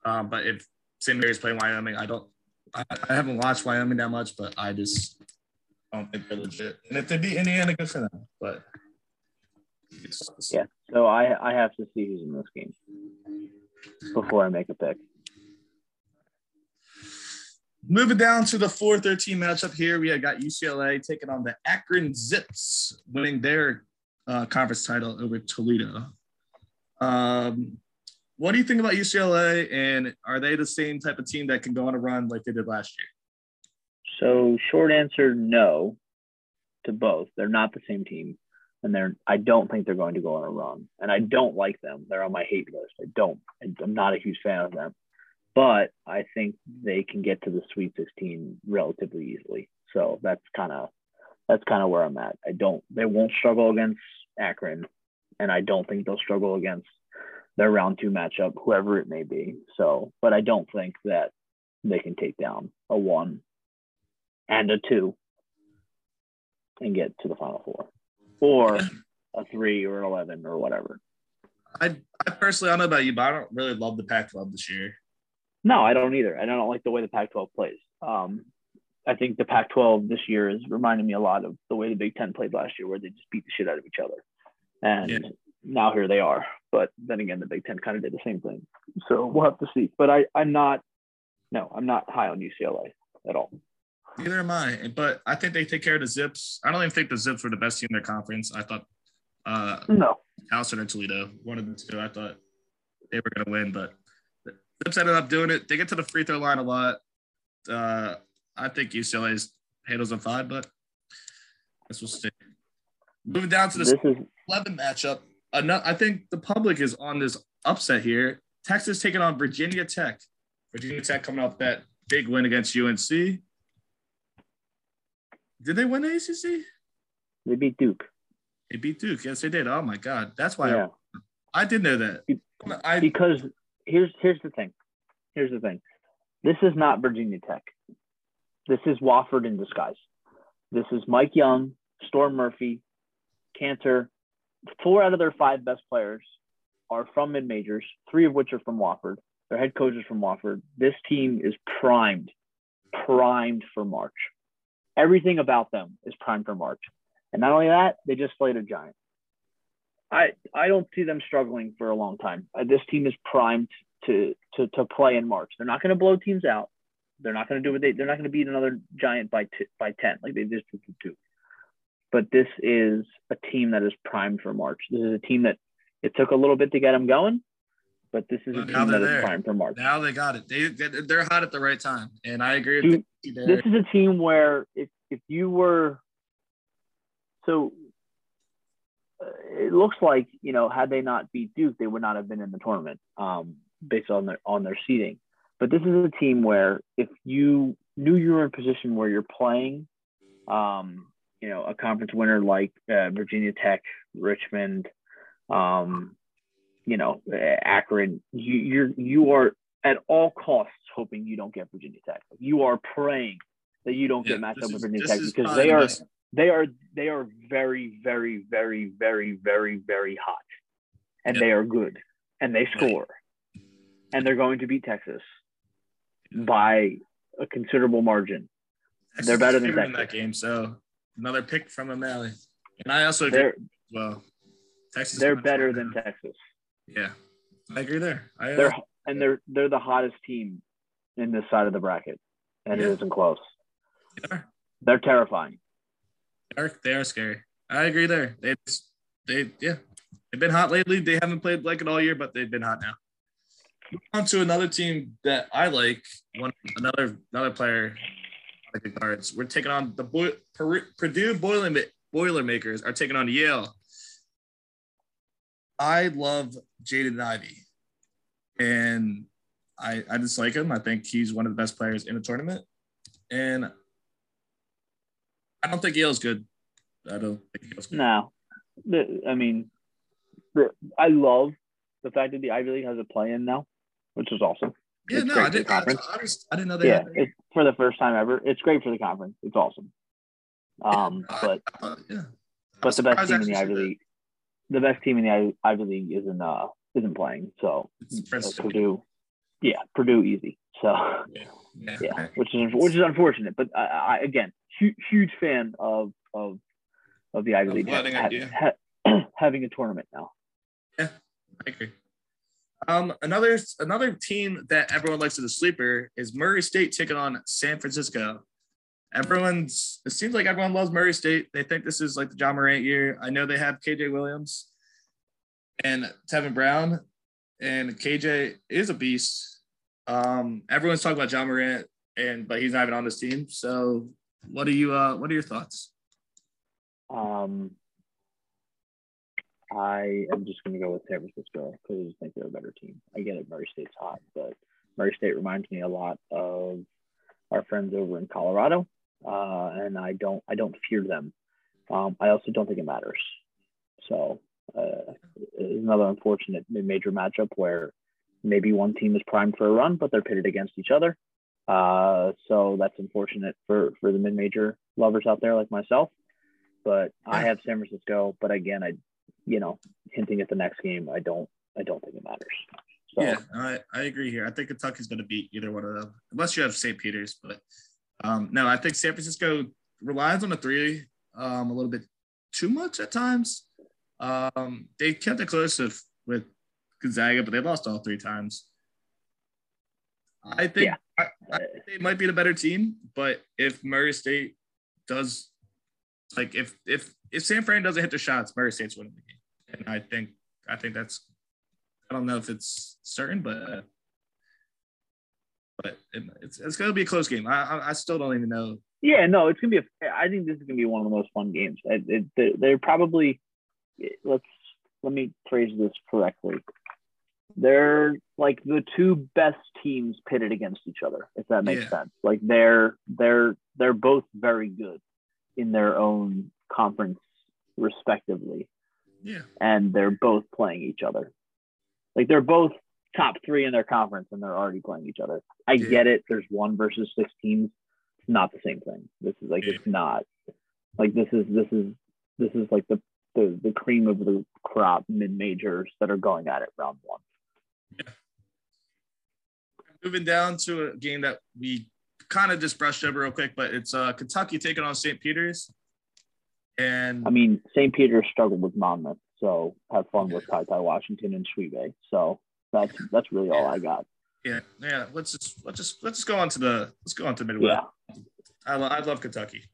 Um, but if St. Mary's playing Wyoming, I don't. I, I, haven't watched Wyoming that much, but I just don't think they're legit. And if they beat Indiana, good for them. But yeah, so I I have to see who's in this game before I make a pick. Moving down to the 4-13 matchup here, we have got UCLA taking on the Akron Zips, winning their uh, conference title over Toledo. Um, what do you think about UCLA, and are they the same type of team that can go on a run like they did last year? So, short answer, no, to both. They're not the same team, and they're. I don't think they're going to go on a run, and I don't like them. They're on my hate list. I don't. I'm not a huge fan of them, but I think they can get to the Sweet 16 relatively easily. So that's kind of that's kind of where I'm at. I don't. They won't struggle against Akron, and I don't think they'll struggle against their round two matchup, whoever it may be. So, but I don't think that they can take down a one and a two and get to the final four or a three or an 11 or whatever. I, I personally, I don't know about you, but I don't really love the Pac 12 this year. No, I don't either. And I don't like the way the Pac 12 plays. Um, I think the Pac 12 this year is reminding me a lot of the way the Big Ten played last year, where they just beat the shit out of each other. And yeah now here they are. But then again, the Big Ten kind of did the same thing. So we'll have to see. But I, I'm not, no, I'm not high on UCLA at all. Neither am I. But I think they take care of the Zips. I don't even think the Zips were the best team in their conference. I thought uh, no, Towson or Toledo, one of the two. I thought they were going to win, but Zips ended up doing it. They get to the free throw line a lot. Uh, I think UCLA's handles on five, but this will stay. Moving down to this, this is, 11 matchup, I think the public is on this upset here. Texas taking on Virginia Tech. Virginia Tech coming off that big win against UNC. Did they win the ACC? They beat Duke. They beat Duke. Yes, they did. Oh my God, that's why yeah. I, I did know that. I, because here's here's the thing. Here's the thing. This is not Virginia Tech. This is Wofford in disguise. This is Mike Young, Storm Murphy, Kanter, four out of their five best players are from mid majors, three of which are from Wofford. Their head coach is from Wofford. This team is primed, primed for March. Everything about them is primed for March. And not only that, they just played a giant. I I don't see them struggling for a long time. Uh, this team is primed to to to play in March. They're not going to blow teams out. They're not going to do what they. They're not going to beat another giant by t- by ten like they just two but this is a team that is primed for March. This is a team that it took a little bit to get them going, but this is a team that there. is primed for March. Now they got it. They they're hot at the right time, and I agree. Dude, this is a team where if if you were so. It looks like you know, had they not beat Duke, they would not have been in the tournament, um, based on their on their seeding. But this is a team where if you knew you were in a position where you're playing um, you know a conference winner like uh, Virginia Tech, Richmond, um, you know Akron, you you're you are at all costs hoping you don't get Virginia Tech. You are praying that you don't yeah, get matched up with Virginia Tech because they are they are they are very very very very very very hot, and they are good and they score, and they're going to beat Texas by a considerable margin. Texas they're better than Texas. that game, so another pick from O'Malley. And I also agree. Well, Texas. They're better than Texas. Yeah, I agree there. I, uh, they're and they're they're the hottest team in this side of the bracket, and yeah. it isn't close. They They're terrifying. They are, they are scary. I agree there. They, they, yeah, they've been hot lately. They haven't played like it all year, but they've been hot now. On to another team that I like. One another another player guards. We're taking on the Boy, Purdue Boiler, Boilermakers are taking on Yale. I love Jaden Ivey, and I I just like him. I think he's one of the best players in the tournament, and I don't think Yale's good. I don't think Yale's good. No, I mean, I love the fact that the Ivy League has a play-in now, which is awesome. Yeah, it's no, I didn't. I, I, didn't know that. Yeah, it's for the first time ever. It's great for the conference. It's awesome. Um, yeah, but uh, yeah. but the best team in the Ivy League, the best team in the Ivy League isn't uh isn't playing. So uh, Purdue, yeah, Purdue easy. So yeah, yeah, yeah which is which is unfortunate. But I, I again, huge, huge fan of of of the Ivy League ha- ha- having a tournament now. Yeah, I agree. Um, another another team that everyone likes as a sleeper is Murray State taking on San Francisco. Everyone's it seems like everyone loves Murray State. They think this is like the Ja Morant year. I know they have KJ Williams and Tevin Brown, and KJ is a beast. Um, everyone's talking about Ja Morant, and but he's not even on this team. So, what are you? Uh, what are your thoughts? Um, I am just going to go with San Francisco because I just think they're a better team. I get it, Murray State's hot, but Murray State reminds me a lot of our friends over in Colorado, uh, and I don't I don't fear them. Um, I also don't think it matters. So uh, another unfortunate mid-major matchup where maybe one team is primed for a run, but they're pitted against each other. Uh, so that's unfortunate for for the mid-major lovers out there like myself. But I have San Francisco. But again, I you know, hinting at the next game, I don't I don't think it matters. So, yeah, I, I agree here. I think Kentucky's going to beat either one of them, unless you have St. Peter's. But um, no, I think San Francisco relies on the three um, a little bit too much at times. Um, they kept it close with, with Gonzaga, but they lost all three times. I think, yeah. I, I they might be the better team, but if Murray State does, like, if if if San Fran doesn't hit the shots, Murray State's winning the game, and I think I think that's I don't know if it's certain, but uh, but it, it's it's gonna be a close game. I, I, I still don't even know. Yeah, no, it's gonna be. A, I think this is gonna be one of the most fun games. It, it, they're probably let's let me phrase this correctly. They're like the two best teams pitted against each other, if that makes yeah. sense. Like they're they're they're both very good in their own conference respectively. Yeah. And they're both playing each other. Like they're both top three in their conference and they're already playing each other. I yeah. get it. There's one versus six teams. It's not the same thing. This is like yeah. it's not like this is this is this is like the the, the cream of the crop mid majors that are going at it round one. Yeah. Moving down to a game that we kind of just brushed over real quick, but it's uh, Kentucky taking on St. Peter's. And I mean, St. Peter's struggled with Monmouth, so have fun with Ty Ty Washington and Bay. So that's that's really all I got. Yeah, yeah. Let's just let's just let's just go on to the let's go on to Midwest. Yeah. I, I love Kentucky.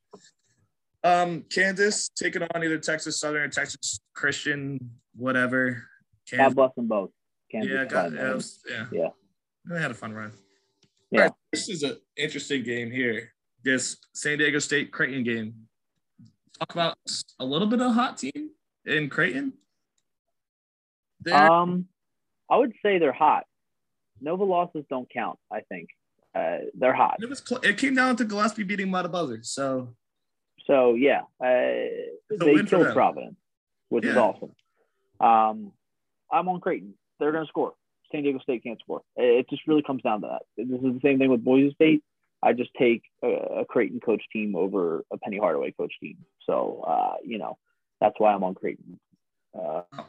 Um, Kansas taking on either Texas Southern or Texas Christian, whatever. Kansas. God bless them both. Kansas yeah, God, yeah, was, yeah, yeah. They had a fun run. Yeah. Right, this is an interesting game here. This San Diego State Creighton game. Talk about a little bit of a hot team in Creighton. They're, um, I would say they're hot. Nova losses don't count. I think uh, they're hot. It was. Cl- it came down to Gillespie beating Mata Buzzer. So. So yeah, uh, they killed Providence, which yeah. is awesome. Um, I'm on Creighton. They're going to score. San Diego State can't score. It just really comes down to that. This is the same thing with Boise State. I just take a, Creighton coach team over a Penny Hardaway coach team. So, uh, you know, that's why I'm on Creighton. Uh, I'm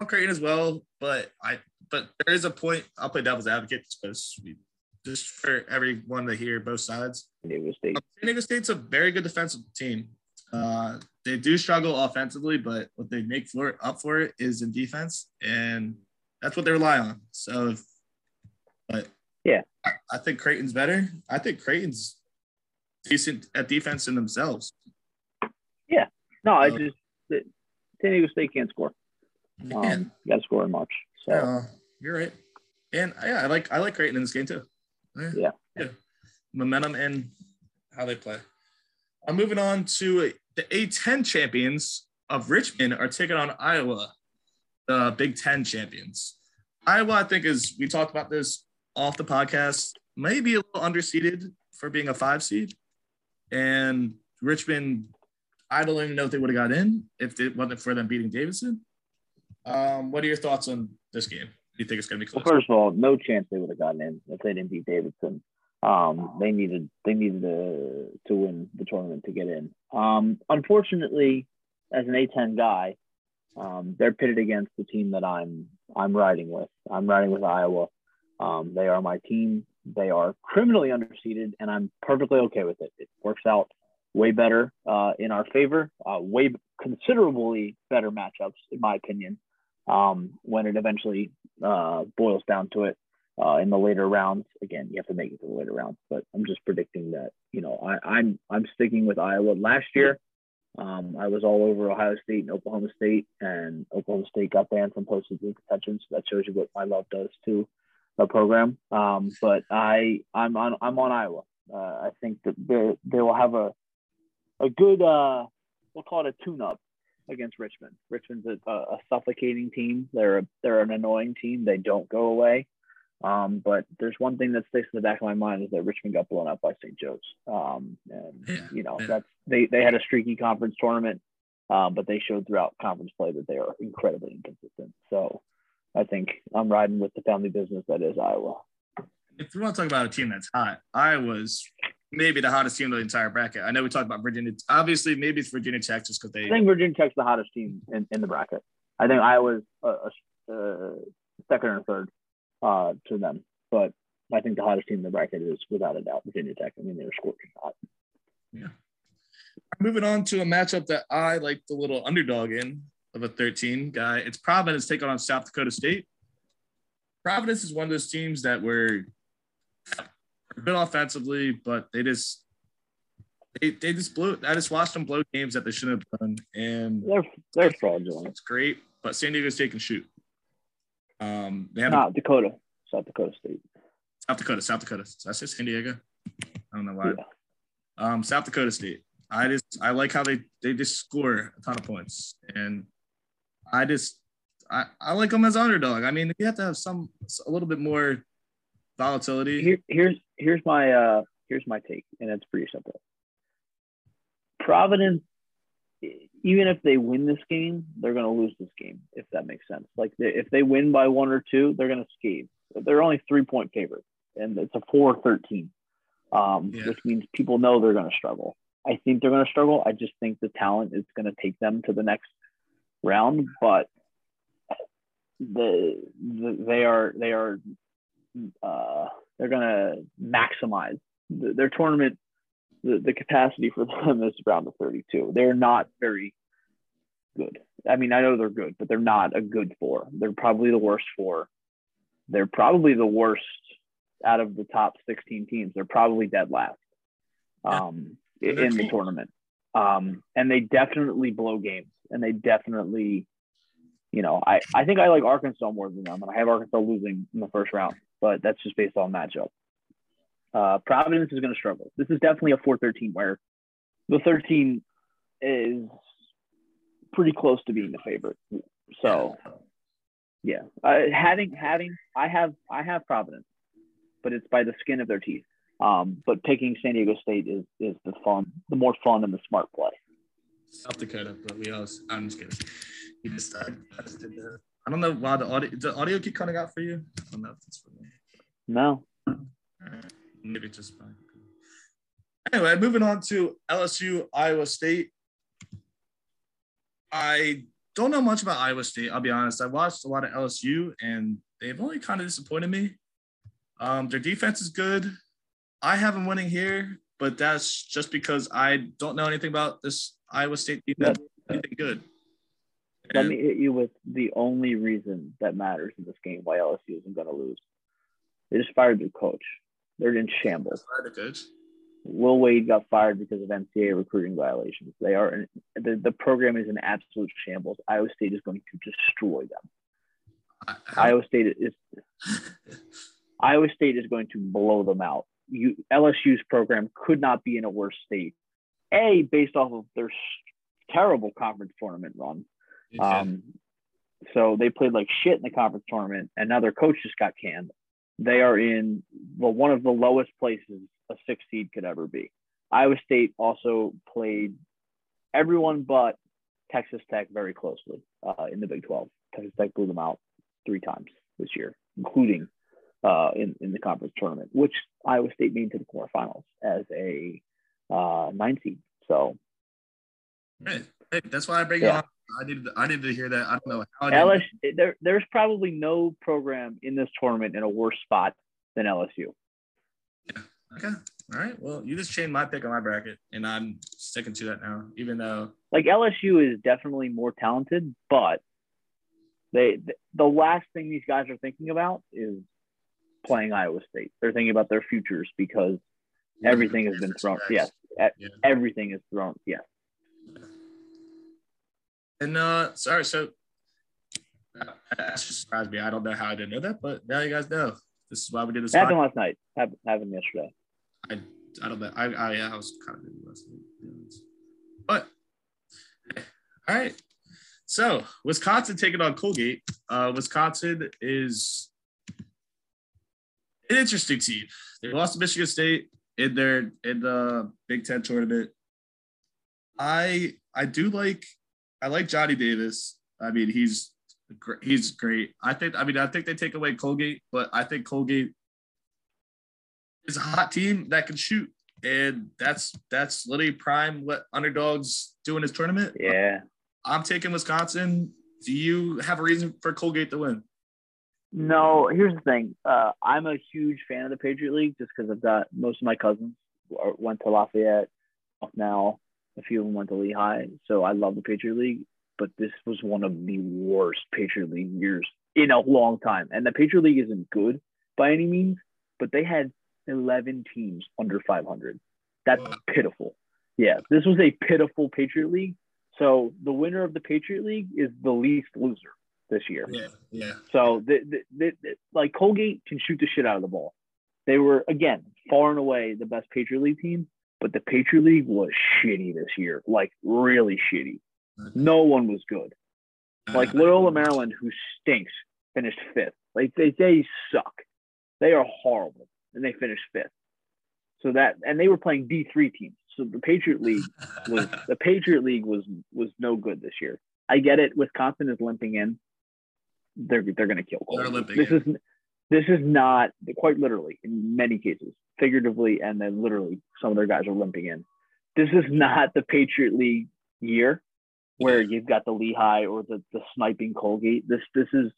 on Creighton as well, but I but there is a point. I'll play devil's advocate because we just for everyone to hear both sides. San Diego State. San Diego State's a very good defensive team. Uh, they do struggle offensively, but what they make for up for it is in defense, and that's what they rely on. So, if, but Yeah. I, I think Creighton's better. I think Creighton's decent at defense in themselves. Yeah. No, I uh, just San Diego State can't score. Um, you got to score in March. So uh, you're right. And yeah, I like I like Creighton in this game too. Yeah. Yeah. Momentum and how they play. I'm moving on to the A10 champions of Richmond are taking on Iowa, the Big Ten champions. Iowa, I think, is we talked about this off the podcast, maybe a little underseeded for being a five seed. And Richmond, I don't even know if they would have got in if it wasn't for them beating Davidson. Um, what are your thoughts on this game? Do you think it's going to be close? Well, first of all, no chance they would have gotten in if they didn't beat Davidson. Um, they needed they needed to to win the tournament to get in. Um, unfortunately, as an A10 guy, um, they're pitted against the team that I'm I'm riding with. I'm riding with Iowa. Um, they are my team. They are criminally underseeded, and I'm perfectly okay with it. It works out way better uh, in our favor, uh, way considerably better matchups, in my opinion, um, when it eventually uh, boils down to it uh, in the later rounds. Again, you have to make it to the later rounds, but I'm just predicting that you know I, I'm I'm sticking with Iowa. Last year, um, I was all over Ohio State and Oklahoma State, and Oklahoma State got banned from postseason contention. So that shows you what my love does to the program. Um, but I, I'm on, I'm on Iowa. Uh, I think that they they will have a a good, uh, we'll call it a tune-up against Richmond. Richmond's a, a suffocating team. They're a, they're an annoying team. They don't go away. Um, but there's one thing that sticks in the back of my mind is that Richmond got blown up by St. Joe's. Um, and yeah, you know, yeah. that's they they had a streaky conference tournament, um, but they showed throughout conference play that they are incredibly inconsistent. So I think I'm riding with the family business that is Iowa. If you want to talk about a team that's hot, Iowa's maybe the hottest team in the entire bracket. I know we talked about Virginia. Obviously, maybe it's Virginia Tech just because they. I think Virginia Tech's the hottest team in, in the bracket. I think Iowa's a, a, a second or third uh, to them. But I think the hottest team in the bracket is without a doubt Virginia Tech. I mean, they're scorching hot. Yeah. Moving on to a matchup that I like the little underdog in of a 13 guy. It's Providence taking on South Dakota State. Providence is one of those teams that were good offensively, but they just they, they just blew. I just watched them blow games that they shouldn't have done, and they're they're fraudulent. It's great, but San Diego State can shoot. Um, they have not Dakota, South Dakota State. South Dakota, South Dakota. So I said San Diego. I don't know why. Yeah. Um, South Dakota State. I just I like how they they just score a ton of points, and I just I, I like them as underdog. I mean, you have to have some a little bit more volatility. Here, here's here's my uh here's my take, and it's pretty simple. Providence even if they win this game, they're going to lose this game, if that makes sense. Like they, if they win by one or two, they're going to skate. They're only three point favorite, and it's a 4 13, um, yeah. which means people know they're going to struggle. I think they're going to struggle. I just think the talent is going to take them to the next round, but the, the they are they are uh, they're going to maximize their tournament the, the capacity for them is around the 32. They're not very good. I mean, I know they're good, but they're not a good four. They're probably the worst four. They're probably the worst out of the top 16 teams. They're probably dead last um, yeah. in the tournament. Um, and they definitely blow games and they definitely, you know, I, I think I like Arkansas more than them and I have Arkansas losing in the first round, but that's just based on matchup. Uh, Providence is going to struggle. This is definitely a 4-13 where the 13 is pretty close to being the favorite. So, yeah, uh, having having I have I have Providence, but it's by the skin of their teeth. Um, but picking San Diego State is is the fun, the more fun and the smart play. South Dakota, but we all. I'm just kidding. You just, uh, I don't know why the audio the audio keep cutting out for you. I don't know if it's for me. No. Maybe just fine. Anyway, moving on to LSU, Iowa State. I don't know much about Iowa State. I'll be honest. I watched a lot of LSU, and they've only kind of disappointed me. Um, their defense is good. I have them winning here, but that's just because I don't know anything about this Iowa State defense. Anything good. Let and, me hit you with the only reason that matters in this game why LSU isn't going to lose. They just fired their coach. They're in shambles. Will Wade got fired because of NCAA recruiting violations. They are the, the program is in absolute shambles. Iowa State is going to destroy them. Iowa State is Iowa State is going to blow them out. You, LSU's program could not be in a worse state. A based off of their terrible conference tournament run. Um, so they played like shit in the conference tournament, and now their coach just got canned. They are in well one of the lowest places a six seed could ever be. Iowa State also played everyone but Texas Tech very closely uh, in the Big 12. Texas Tech blew them out three times this year, including uh, in, in the conference tournament, which Iowa State made to the quarterfinals as a uh, nine seed. So, right. Hey, that's why I bring yeah. it up. I needed, I needed to hear that. I don't know how. LSU, there, there's probably no program in this tournament in a worse spot than LSU. Yeah. Okay. All right. Well, you just changed my pick on my bracket, and I'm sticking to that now, even though like LSU is definitely more talented, but they the last thing these guys are thinking about is playing Iowa State. They're thinking about their futures because everything has been thrown. Yes, yeah. everything is thrown. Yes. And uh, sorry, so uh, that just surprised me. I don't know how I didn't know that, but now you guys know. This is why we did this. Happened last night. Happened, happened yesterday. I I don't know. I I, yeah, I was kind of busy last night, but all right. So Wisconsin taking on Colgate. Uh, Wisconsin is an interesting team. They lost to Michigan State in their in the Big Ten tournament. I I do like I like Johnny Davis. I mean he's he's great. I think I mean I think they take away Colgate, but I think Colgate is a hot team that can shoot, and that's that's literally prime what underdogs do in this tournament. Yeah, I'm taking Wisconsin. Do you have a reason for Colgate to win? No, here's the thing. Uh, I'm a huge fan of the Patriot League just because I've got most of my cousins went to Lafayette. Now, a few of them went to Lehigh, so I love the Patriot League. But this was one of the worst Patriot League years in a long time. And the Patriot League isn't good by any means, but they had 11 teams under 500. That's pitiful. Yeah, this was a pitiful Patriot League. So the winner of the Patriot League is the least loser this year. Yeah, yeah. So the, the, the, the, like Colgate can shoot the shit out of the ball. They were again far and away the best Patriot League team, but the Patriot League was shitty this year, like really shitty. No one was good. Like uh, Loyola Maryland, who stinks, finished fifth. Like they they suck. They are horrible and they finished fifth. So that and they were playing D three teams. So the Patriot League was the Patriot League was was no good this year. I get it. Wisconsin is limping in. They're they're going to kill Cole. This in. is this is not quite literally in many cases, figuratively, and then literally some of their guys are limping in. This is not the Patriot League year where you've got the Lehigh or the the sniping Colgate. This this is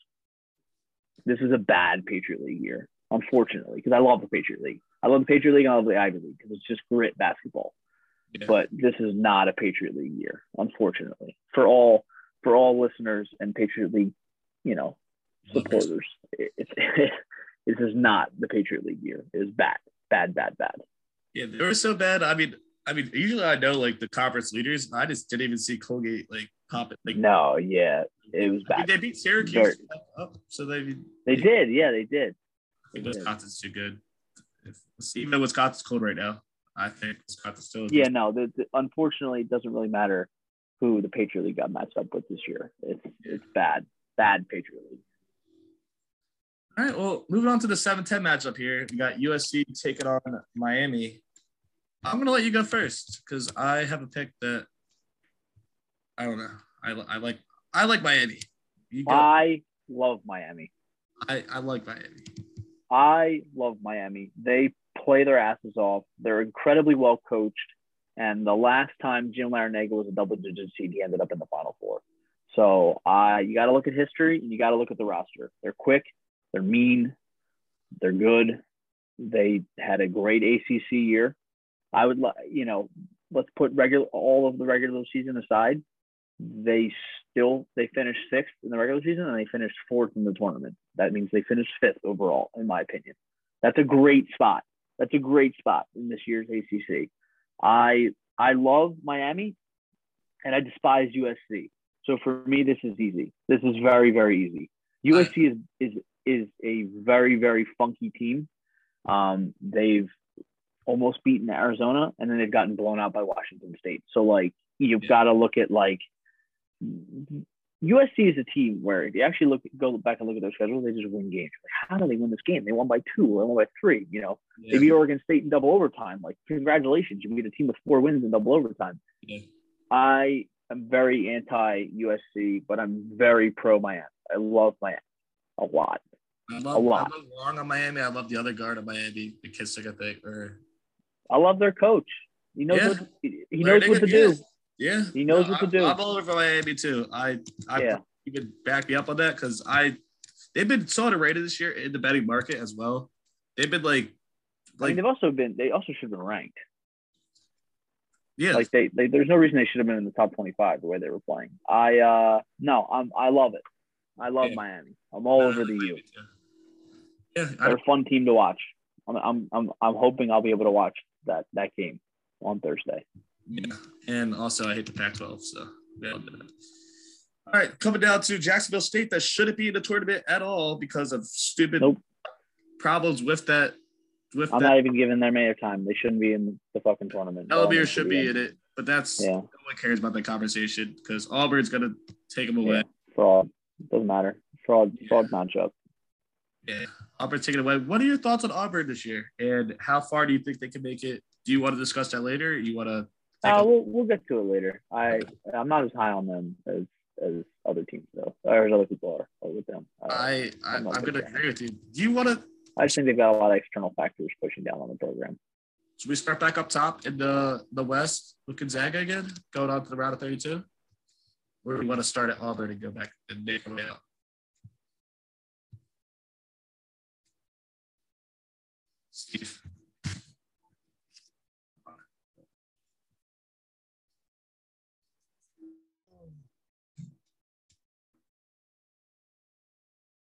this is a bad Patriot League year unfortunately, because I love the Patriot League. I love the Patriot League. I love the Ivy League because it's just grit basketball. Yeah. But this is not a Patriot League year, unfortunately, for all for all listeners and Patriot League, you know, supporters. It, it's it, this is not the Patriot League year. It is bad, bad, bad, bad. Yeah, they were so bad. I mean, I mean, usually I know like the conference leaders. I just didn't even see Colgate like pop it. Like, no, yeah, it was bad. I mean, they beat Syracuse, oh, so they they, they did. Yeah, they did. Wisconsin's too good. If, even though Wisconsin's cold right now, I think Wisconsin's still. Yeah, no. The, the, unfortunately, it doesn't really matter who the Patriot League got matched up with this year. It's yeah. it's bad, bad Patriot League. All right. Well, moving on to the 7-10 matchup here. We got USC taking on Miami. I'm gonna let you go first because I have a pick that I don't know. I, I like I like Miami. I love Miami. I, I like Miami. I love Miami. They play their asses off. They're incredibly well coached. And the last time Jim Larrañaga was a double digit seed, he ended up in the Final Four. So uh, you got to look at history and you got to look at the roster. They're quick, they're mean, they're good. They had a great ACC year. I would, like, you know, let's put regular all of the regular season aside. They still they finished sixth in the regular season and they finished fourth in the tournament. That means they finished fifth overall, in my opinion. That's a great spot. That's a great spot in this year's ACC. I I love Miami, and I despise USC. So for me, this is easy. This is very very easy. USC is is is a very very funky team. Um, they've almost beaten Arizona, and then they've gotten blown out by Washington State. So like you've yeah. got to look at like USC is a team where if you actually look go back and look at their schedule, they just win games. Like, how do they win this game? They won by two they won by three. You know, yeah. they beat Oregon State in double overtime. Like, congratulations, you beat a team with four wins in double overtime. Yeah. I am very anti USC, but I'm very pro Miami. I love Miami a lot. I love, a lot. I love Wong on Miami. I love the other guard of Miami, the Kissick, I think. Or I love their coach. He knows yeah. what he, he knows what to do. Yeah, he knows no, what to do. I'm all over Miami too. I, I yeah. you could back me up on that because I, they've been so underrated this year in the betting market as well. They've been like, like I mean, they've also been. They also should have been ranked. Yeah, like they, they, there's no reason they should have been in the top 25 the way they were playing. I, uh, no, I'm, I love it. I love yeah. Miami. I'm all over the U. Yeah, they're a fun team to watch. I'm, I'm, I'm, I'm hoping I'll be able to watch that that game on Thursday. Yeah, and also I hate the Pac-12, so yeah. All right, coming down to Jacksonville State, that shouldn't be in the tournament at all because of stupid nope. problems with that. With I'm that. not even giving them any time. They shouldn't be in the fucking tournament. Ellerbe should be in. it, but that's yeah. no one cares about that conversation because Auburn's gonna take them away. Yeah, fraud doesn't matter. Fraud, fraud matchup. Yeah, Auburn taking away. What are your thoughts on Auburn this year, and how far do you think they can make it? Do you want to discuss that later? you want to uh, we'll we'll get to it later. I I'm not as high on them as as other teams though, or as other people are, with them. I, I I'm, I'm gonna agree with you. Do you want to? I just think they've got a lot of external factors pushing down on the program. Should we start back up top in the the West with Gonzaga again, going on to the round of 32? Where do we want to start at Auburn and go back and make our way out? Steve.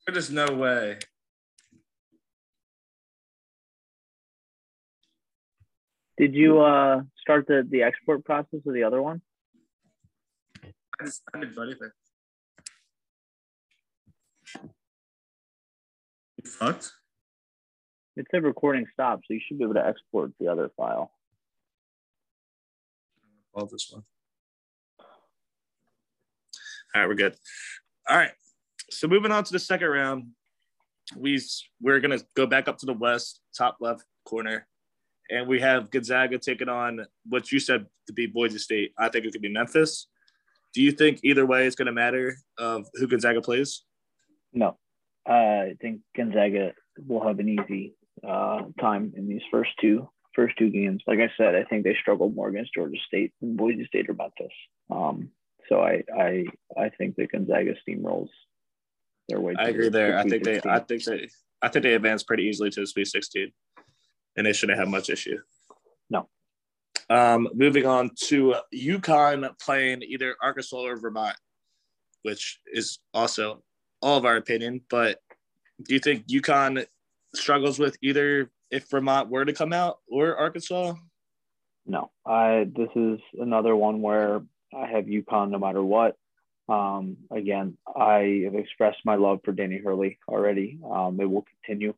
There's no way. Did you uh, start the, the export process of the other one? I just I didn't do anything. You fucked? It said recording stopped, so you should be able to export the other file. Call this one. All right, we're good. All right. So moving on to the second round, we we're gonna go back up to the west, top left corner, and we have Gonzaga taking on what you said to be Boise State. I think it could be Memphis. Do you think either way it's gonna matter of who Gonzaga plays? No, I think Gonzaga will have an easy uh, time in these first two first two games. Like I said, I think they struggled more against Georgia State than Boise State or Memphis. Um, so I I I think that Gonzaga steamrolls their way. I agree there. I think 16. they. I think they. I think they advanced pretty easily to the Sweet 16, and they shouldn't have much issue. No. Um, moving on to UConn playing either Arkansas or Vermont, which is also all of our opinion. But do you think UConn struggles with either if Vermont were to come out or Arkansas? No, I. This is another one where I have UConn no matter what. Um, again, I have expressed my love for Danny Hurley already. Um, it will continue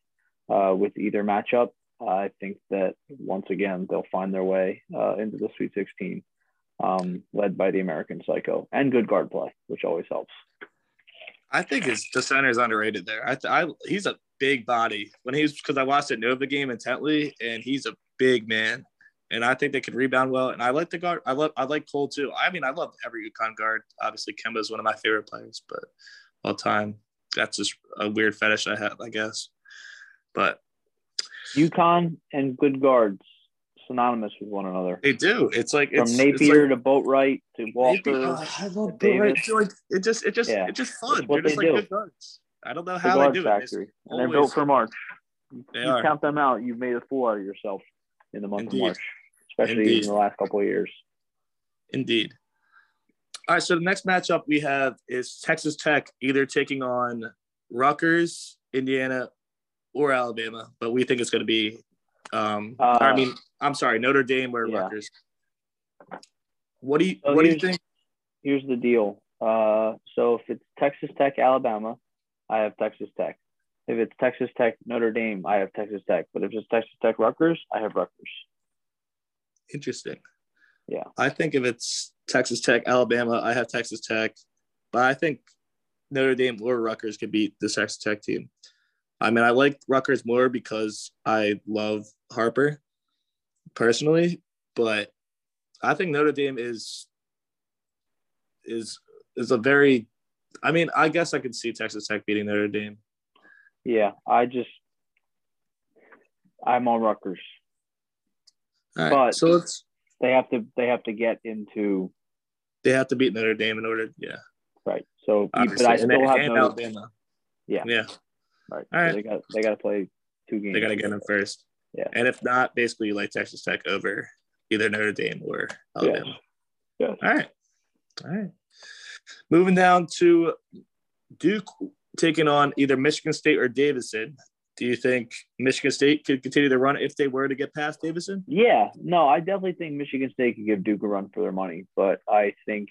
uh, with either matchup. I think that once again they'll find their way uh, into the Sweet 16, um, led by the American Psycho and good guard play, which always helps. I think his the center is underrated there. I, I he's a big body when he's because I watched the Nova game intently, and he's a big man and I think they could rebound well. And I like the guard. I love I like Cole too. I mean, I love every UConn guard. Obviously, Kemba is one of my favorite players, but all time that's just a weird fetish I have, I guess. But UConn and good guards synonymous with one another. They do. It's like from it's, Napier it's like, to Boatright to Walker. Oh, I love Boatright. Like it just it just yeah. it's just fun. They're just they like do. good guards. I don't know how the they do factory. it. and they're built for March. They you are. count them out, you've made a fool out of yourself in the month Indeed. of March especially Indeed. in the last couple of years. Indeed. All right, so the next matchup we have is Texas Tech either taking on Rutgers, Indiana, or Alabama, but we think it's going to be. Um, uh, I mean, I'm sorry, Notre Dame or yeah. Rutgers. What do you so What do you think? Here's the deal. Uh, so if it's Texas Tech, Alabama, I have Texas Tech. If it's Texas Tech, Notre Dame, I have Texas Tech. But if it's Texas Tech, Rutgers, I have Rutgers. Interesting. Yeah. I think if it's Texas Tech, Alabama, I have Texas Tech. But I think Notre Dame or Rutgers could beat the Texas Tech team. I mean, I like Rutgers more because I love Harper personally, but I think Notre Dame is is is a very I mean, I guess I could see Texas Tech beating Notre Dame. Yeah, I just I'm on Rutgers. but so let's they have to they have to get into they have to beat Notre Dame in order yeah. Right. So Obviously. but I still and, have Notre Alabama. Yeah. Yeah. Right. All right. So they got they gotta play two games. They gotta get them first. Yeah. And if not, basically you like Texas Tech over either Notre Dame or Alabama. Yeah. yes. All right. All right. Moving down to Duke taking on either Michigan State or Davidson. Do you think Michigan State could continue their run if they were to get past Davidson? Yeah, no, I definitely think Michigan State could give Duke a run for their money, but I think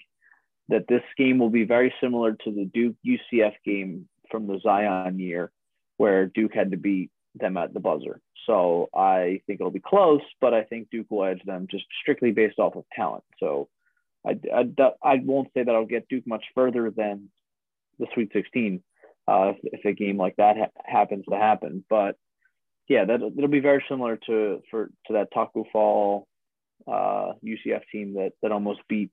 that this game will be very similar to the Duke UCF game from the Zion year, where Duke had to beat them at the buzzer. So I think it'll be close, but I think Duke will edge them just strictly based off of talent. So I, I, I won't say that I'll get Duke much further than the Sweet 16 uh, if, if a game like that ha- happens to happen. But yeah, that it'll be very similar to for to that Tacko Fall uh, UCF team that that almost beat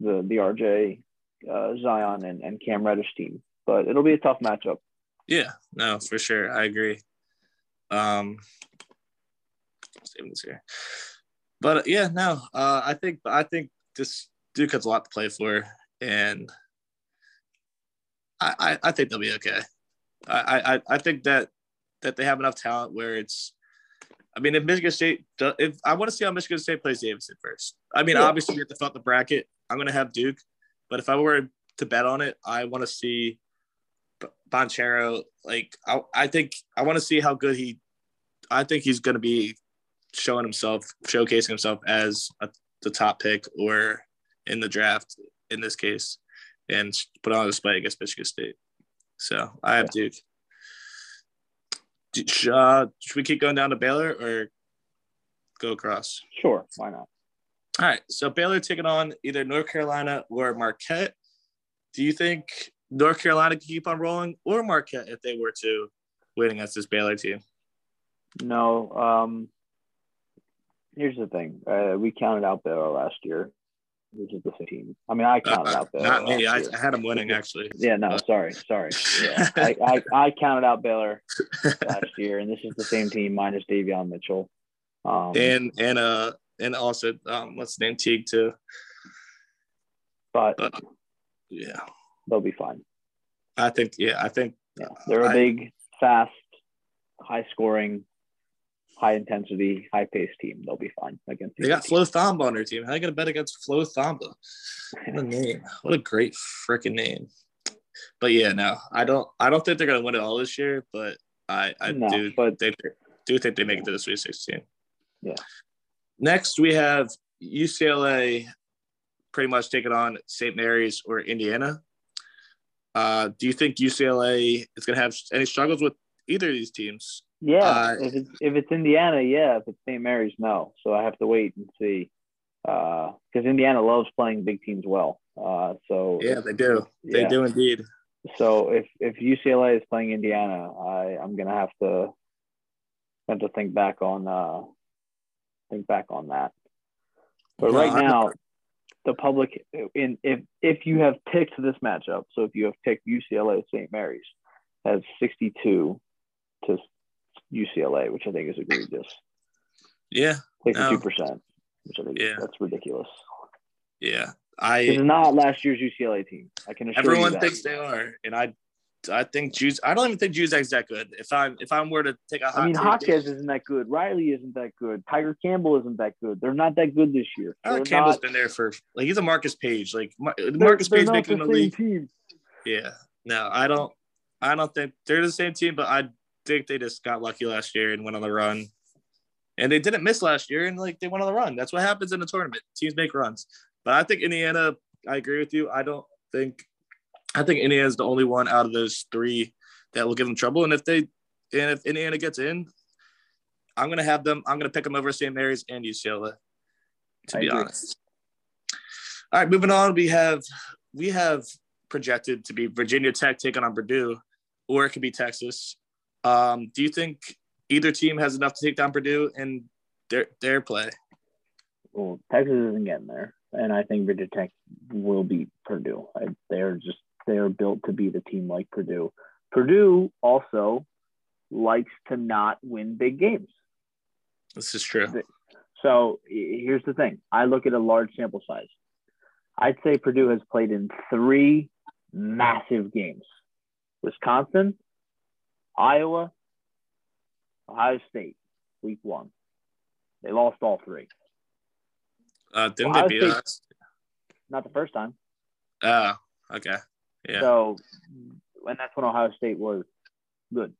the the RJ uh, Zion and, and Cam Reddish team. But it'll be a tough matchup. Yeah, no, for sure, I agree. Um, saving this here, but yeah, no, uh, I think I think this Duke has a lot to play for, and I, I, I think they'll be okay. I, I, I think that that they have enough talent where it's. I mean, if Michigan State, if I want to see how Michigan State plays Davidson first. I mean, yeah. obviously we have to fill out the bracket. I'm going to have Duke, but if I were to bet on it, I want to see Banchero. Like, I, I think I want to see how good he. I think he's going to be showing himself, showcasing himself as a, the top pick or in the draft in this case and put on a display against Michigan State. So I have Duke. Uh, should we keep going down to Baylor or go across? Sure, why not? All right, so Baylor taking on either North Carolina or Marquette. Do you think North Carolina can keep on rolling or Marquette if they were to win against this Baylor team? No. Um, here's the thing: uh, we counted out Baylor last year is the same team. I mean, I counted uh, out Baylor. Not me. I, I, had them winning actually. Yeah, no, sorry, sorry. Yeah, I, I, I, counted out Baylor last year, and this is the same team minus Davion Mitchell. Um, and and uh and also um what's the name Teague too. But, but yeah, they'll be fine. I think yeah, I think yeah, they're a big, fast, high scoring high intensity, high paced team. They'll be fine against. They got Flo Thamba on their team. How are you gonna bet against Flo Thamba? What a name! What a great freaking name! But yeah, no, I don't. I don't think they're gonna win it all this year. But I, I no, do. But they do think they make it to the Sweet Sixteen. Yeah. Next, we have UCLA, pretty much taking on St. Mary's or Indiana. Uh, do you think UCLA is going to have any struggles with either of these teams? Yeah, uh, if it's if it's Indiana, yeah. If it's St. Mary's, no. So I have to wait and see, because uh, Indiana loves playing big teams well. Uh, so yeah, they do. They do indeed. So if if UCLA is playing Indiana, I I'm gonna have to have to think back on uh think back on that. But right now, the public in if if you have picked this matchup, so if you have picked UCLA St. Mary's, has 62 to UCLA, which I think is egregious. Yeah, sixty-two no. percent, which I think yeah. that's ridiculous. Yeah, I. It's not last year's UCLA team. I can assure you. everyone thinks they are, and I, I think Jews. I don't even think Juzang's that good. If I'm if I'm were to take a, I mean, Hawkes isn't that good. Riley isn't that good. Tiger Campbell isn't that good. They're not that good this year. Tiger Campbell's not, been there for like he's a Marcus Paige. Like Marcus Paige making the, the league. Team. Yeah, no, I don't. I don't think they're the same team, but I think they just got lucky last year and went on the run. And they didn't miss last year, and like they went on the run. That's what happens in a tournament. Teams make runs. But I think Indiana. I agree with you. I don't think. I think Indiana is the only one out of those three that will give them trouble. And if they, and if Indiana gets in, I'm gonna have them. I'm gonna pick them over St. Mary's and UCLA. To I be agree. honest. All right, moving on. We have we have projected to be Virginia Tech taking on Purdue, or it could be Texas. Um, do you think either team has enough to take down Purdue in their their play? Well, Texas isn't getting there, and I think Virginia Tech will beat Purdue. I, they're just they're built to be the team like Purdue. Purdue also likes to not win big games. This is true. So here's the thing: I look at a large sample size. I'd say Purdue has played in three massive games: Wisconsin, Iowa, Ohio State, week one. They lost all three. Uh, didn't Ohio they beat State, us? Not the first time. Oh, okay. Yeah. So, and that's when Ohio State was good.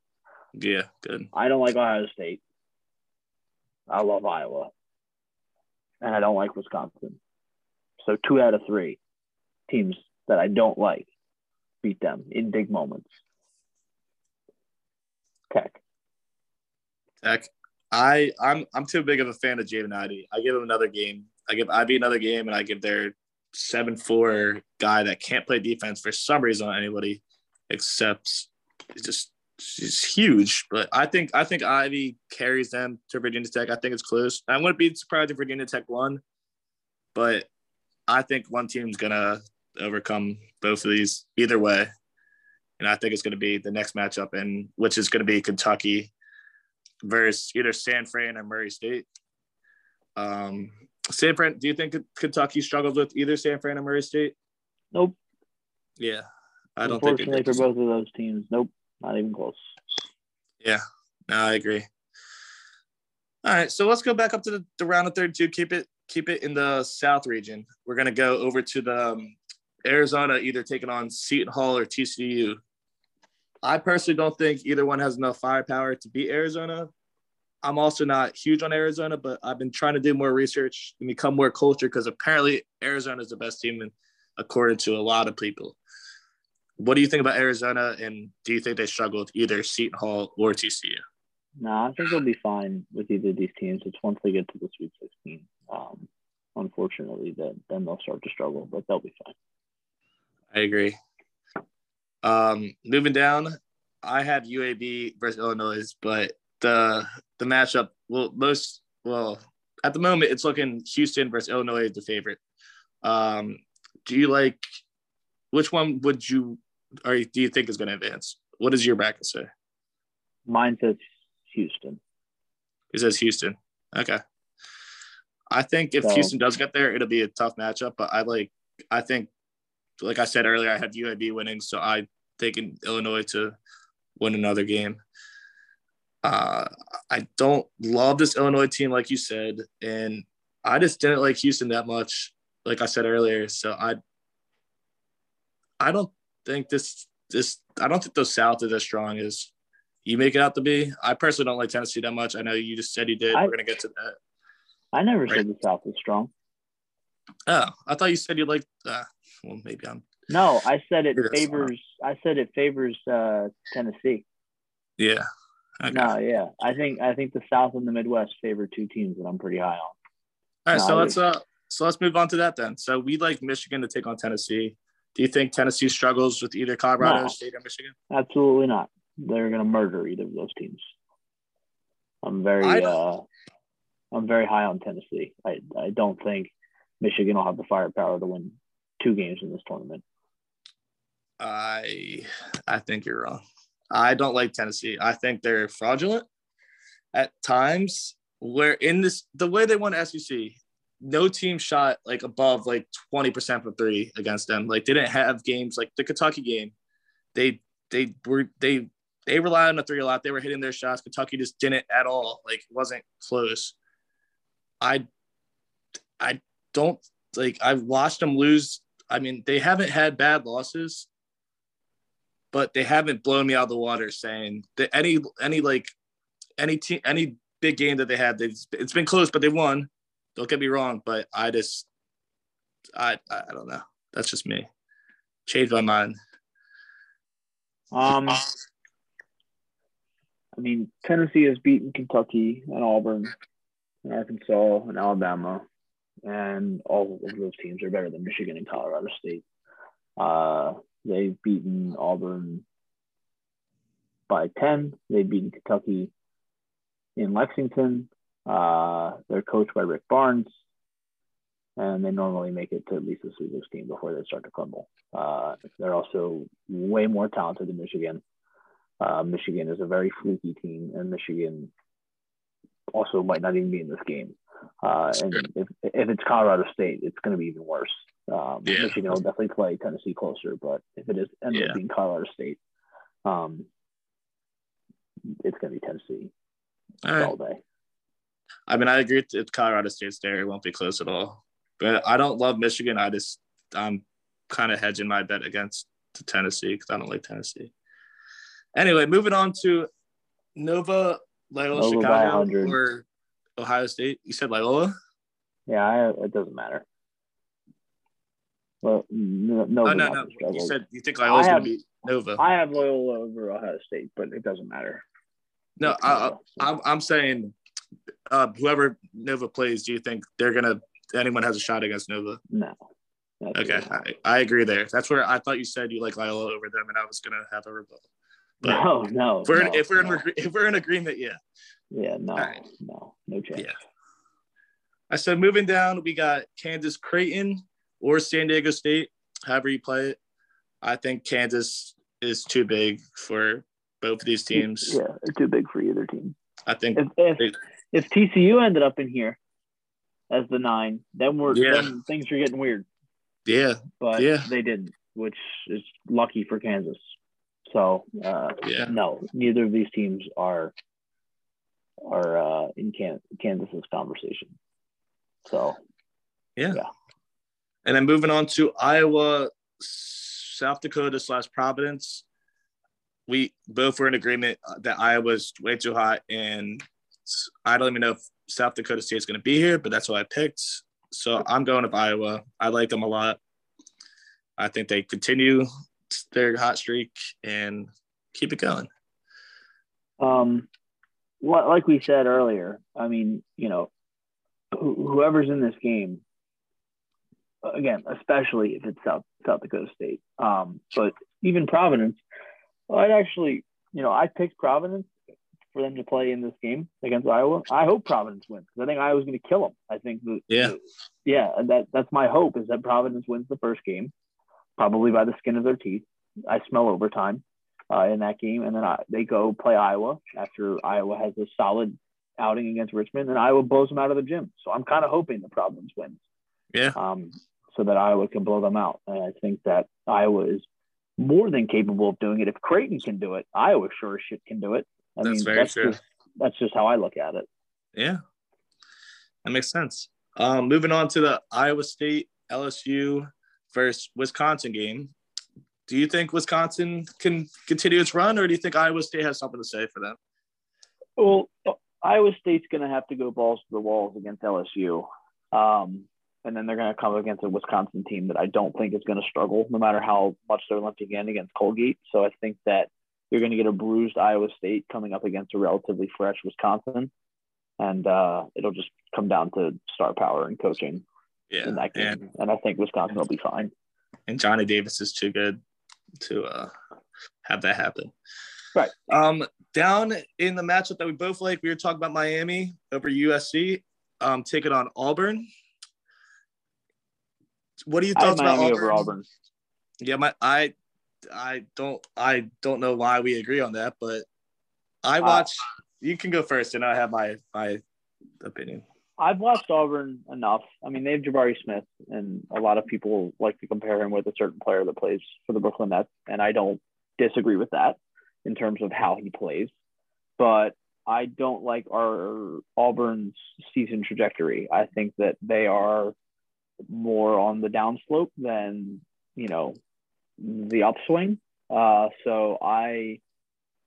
Yeah, good. I don't like Ohio State. I love Iowa. And I don't like Wisconsin. So, two out of three teams that I don't like beat them in big moments. Tech. Tech. I I'm I'm too big of a fan of Jaden Ivey. I give him another game. I give Ivey another game, and I give their seven four guy that can't play defense for some reason on anybody except he's just he's huge. But I think I think Ivey carries them to Virginia Tech. I think it's close. I wouldn't be surprised if Virginia Tech won, but I think one team's gonna overcome both of these either way and I think it's going to be the next matchup, and which is going to be Kentucky versus either San Fran or Murray State. Um, San Fran, do you think Kentucky struggles with either San Fran or Murray State? Nope. Yeah, I don't think. Unfortunately for both of those teams, nope, not even close. Yeah, no, I agree. All right, so let's go back up to the, the round of 32. Keep it keep it in the South region. We're gonna go over to the um, Arizona, either taking on Seton Hall or TCU. I personally don't think either one has enough firepower to beat Arizona. I'm also not huge on Arizona, but I've been trying to do more research and become more cultured because apparently Arizona is the best team, in, according to a lot of people. What do you think about Arizona, and do you think they struggle with either Seton Hall or TCU? No, I think they'll be fine with either of these teams. It's once they get to the Sweet 16. Um, unfortunately, then then they'll start to struggle, but they'll be fine. I agree. Um, moving down, I have UAB versus Illinois, but the the matchup, well, most well at the moment it's looking Houston versus Illinois is the favorite. Um, do you like which one would you or do you think is going to advance? What does your bracket say? Mine says Houston. It says Houston. Okay. I think if so, Houston does get there, it'll be a tough matchup. But I like, I think like I said earlier, I have UAB winning, so I taking Illinois to win another game. Uh, I don't love this Illinois team, like you said, and I just didn't like Houston that much, like I said earlier. So I, I don't think this this I don't think the South is as strong as you make it out to be. I personally don't like Tennessee that much. I know you just said you did. I, We're gonna get to that. I never right? said the South is strong. Oh, I thought you said you liked. Uh, well, maybe I'm. No, I said it favors. I said it favors uh, Tennessee. Yeah. Okay. No, yeah. I think I think the South and the Midwest favor two teams that I'm pretty high on. All right, no, so let's uh so let's move on to that then. So we like Michigan to take on Tennessee. Do you think Tennessee struggles with either Colorado no, State or Michigan? Absolutely not. They're gonna murder either of those teams. I'm very uh I'm very high on Tennessee. I I don't think Michigan will have the firepower to win two games in this tournament. I I think you're wrong. I don't like Tennessee. I think they're fraudulent at times. Where in this the way they won SEC, no team shot like above like 20% from three against them. Like they didn't have games like the Kentucky game. They they were they they relied on the three a lot. They were hitting their shots. Kentucky just didn't at all. Like wasn't close. I I don't like I've watched them lose. I mean, they haven't had bad losses, but they haven't blown me out of the water saying that any any like any team any big game that they had, they've it's been close, but they won. Don't get me wrong, but I just I I don't know. That's just me. Changed my mind. Um I mean, Tennessee has beaten Kentucky and Auburn and Arkansas and Alabama, and all of those teams are better than Michigan and Colorado State. Uh, they've beaten Auburn by 10. They've beaten Kentucky in Lexington. Uh, they're coached by Rick Barnes, and they normally make it to at least the Sweet 16 before they start to crumble. Uh, they're also way more talented than Michigan. Uh, Michigan is a very fluky team, and Michigan also might not even be in this game. Uh, and if, if it's Colorado State, it's going to be even worse. Um, yeah. Michigan will definitely play Tennessee closer, but if it is ends yeah. up being Colorado State, um, it's going to be Tennessee all, all day. I mean, I agree. If Colorado State's there, it won't be close at all. But I don't love Michigan. I just I'm kind of hedging my bet against Tennessee because I don't like Tennessee. Anyway, moving on to Nova Loyola Chicago or Ohio State. You said Loyola. Yeah, I, it doesn't matter. Well, no, no, oh, no, no. You said you think Loyola's going to be Nova. I have Loyola over Ohio State, but it doesn't matter. No, I, I'm I'm saying uh, whoever Nova plays, do you think they're gonna anyone has a shot against Nova? No. Okay, I, I, agree there. That's where I thought you said you like Loyola over them, and I was gonna have a rebuttal. But no, no. If we're, no, if we're no. in if we're in agreement, yeah. Yeah, no, right. no, no chance. Yeah. I said moving down, we got Kansas Creighton or San Diego State, however you play it. I think Kansas is too big for both of these teams. Yeah, too big for either team. I think if if, they, if TCU ended up in here as the nine, then we're yeah. then things are getting weird. Yeah, but yeah. they didn't, which is lucky for Kansas. So uh, yeah. no, neither of these teams are are uh, in Can- Kansas's conversation. So yeah. yeah. And then moving on to Iowa, South Dakota slash Providence. We both were in agreement that Iowa's way too hot, and I don't even know if South Dakota State's going to be here, but that's what I picked. So I'm going with Iowa. I like them a lot. I think they continue their hot streak and keep it going. Um, like we said earlier, I mean, you know, whoever's in this game, again, especially if it's South South Dakota State, um, but even Providence, I'd actually, you know, I picked Providence for them to play in this game against Iowa. I hope Providence wins because I think Iowa's going to kill them. I think that, yeah, yeah, that that's my hope is that Providence wins the first game, probably by the skin of their teeth. I smell overtime uh, in that game, and then I, they go play Iowa after Iowa has a solid outing against Richmond, and Iowa blows them out of the gym. So I'm kind of hoping the Providence wins. Yeah. Um, so that Iowa can blow them out, and I think that Iowa is more than capable of doing it. If Creighton can do it, Iowa sure as shit can do it. I that's mean, very that's true. Just, that's just how I look at it. Yeah, that makes sense. Um, moving on to the Iowa State LSU versus Wisconsin game. Do you think Wisconsin can continue its run, or do you think Iowa State has something to say for them? Well, Iowa State's going to have to go balls to the walls against LSU. Um, and then they're going to come against a Wisconsin team that I don't think is going to struggle, no matter how much they're limping in against Colgate. So I think that you're going to get a bruised Iowa State coming up against a relatively fresh Wisconsin, and uh, it'll just come down to star power and coaching yeah, in that game. And, and I think Wisconsin will be fine. And Johnny Davis is too good to uh, have that happen. Right. Um, down in the matchup that we both like, we were talking about Miami over USC, um, taking on Auburn. What are your thoughts about Auburn? Auburn? Yeah, my I I don't I don't know why we agree on that, but I uh, watch. Uh, you can go first, and I have my my opinion. I've watched Auburn enough. I mean, they have Jabari Smith, and a lot of people like to compare him with a certain player that plays for the Brooklyn Nets, and I don't disagree with that in terms of how he plays. But I don't like our Auburn's season trajectory. I think that they are more on the downslope than you know the upswing. Uh, so I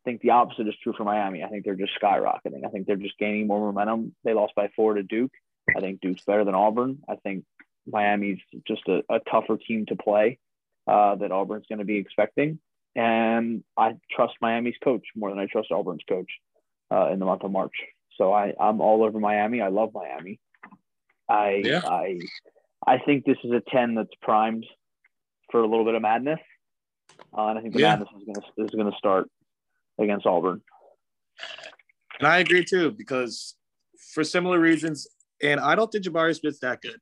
think the opposite is true for Miami. I think they're just skyrocketing. I think they're just gaining more momentum. They lost by four to Duke. I think Duke's better than Auburn. I think Miami's just a, a tougher team to play uh, that Auburn's going to be expecting. And I trust Miami's coach more than I trust Auburn's coach uh, in the month of March. So I, I'm all over Miami. I love Miami. I yeah. I I think this is a 10 that's primed for a little bit of madness. Uh, and I think the yeah. madness is going to is going to start against Auburn. And I agree too because for similar reasons, and I don't think Jabari Smith's that good.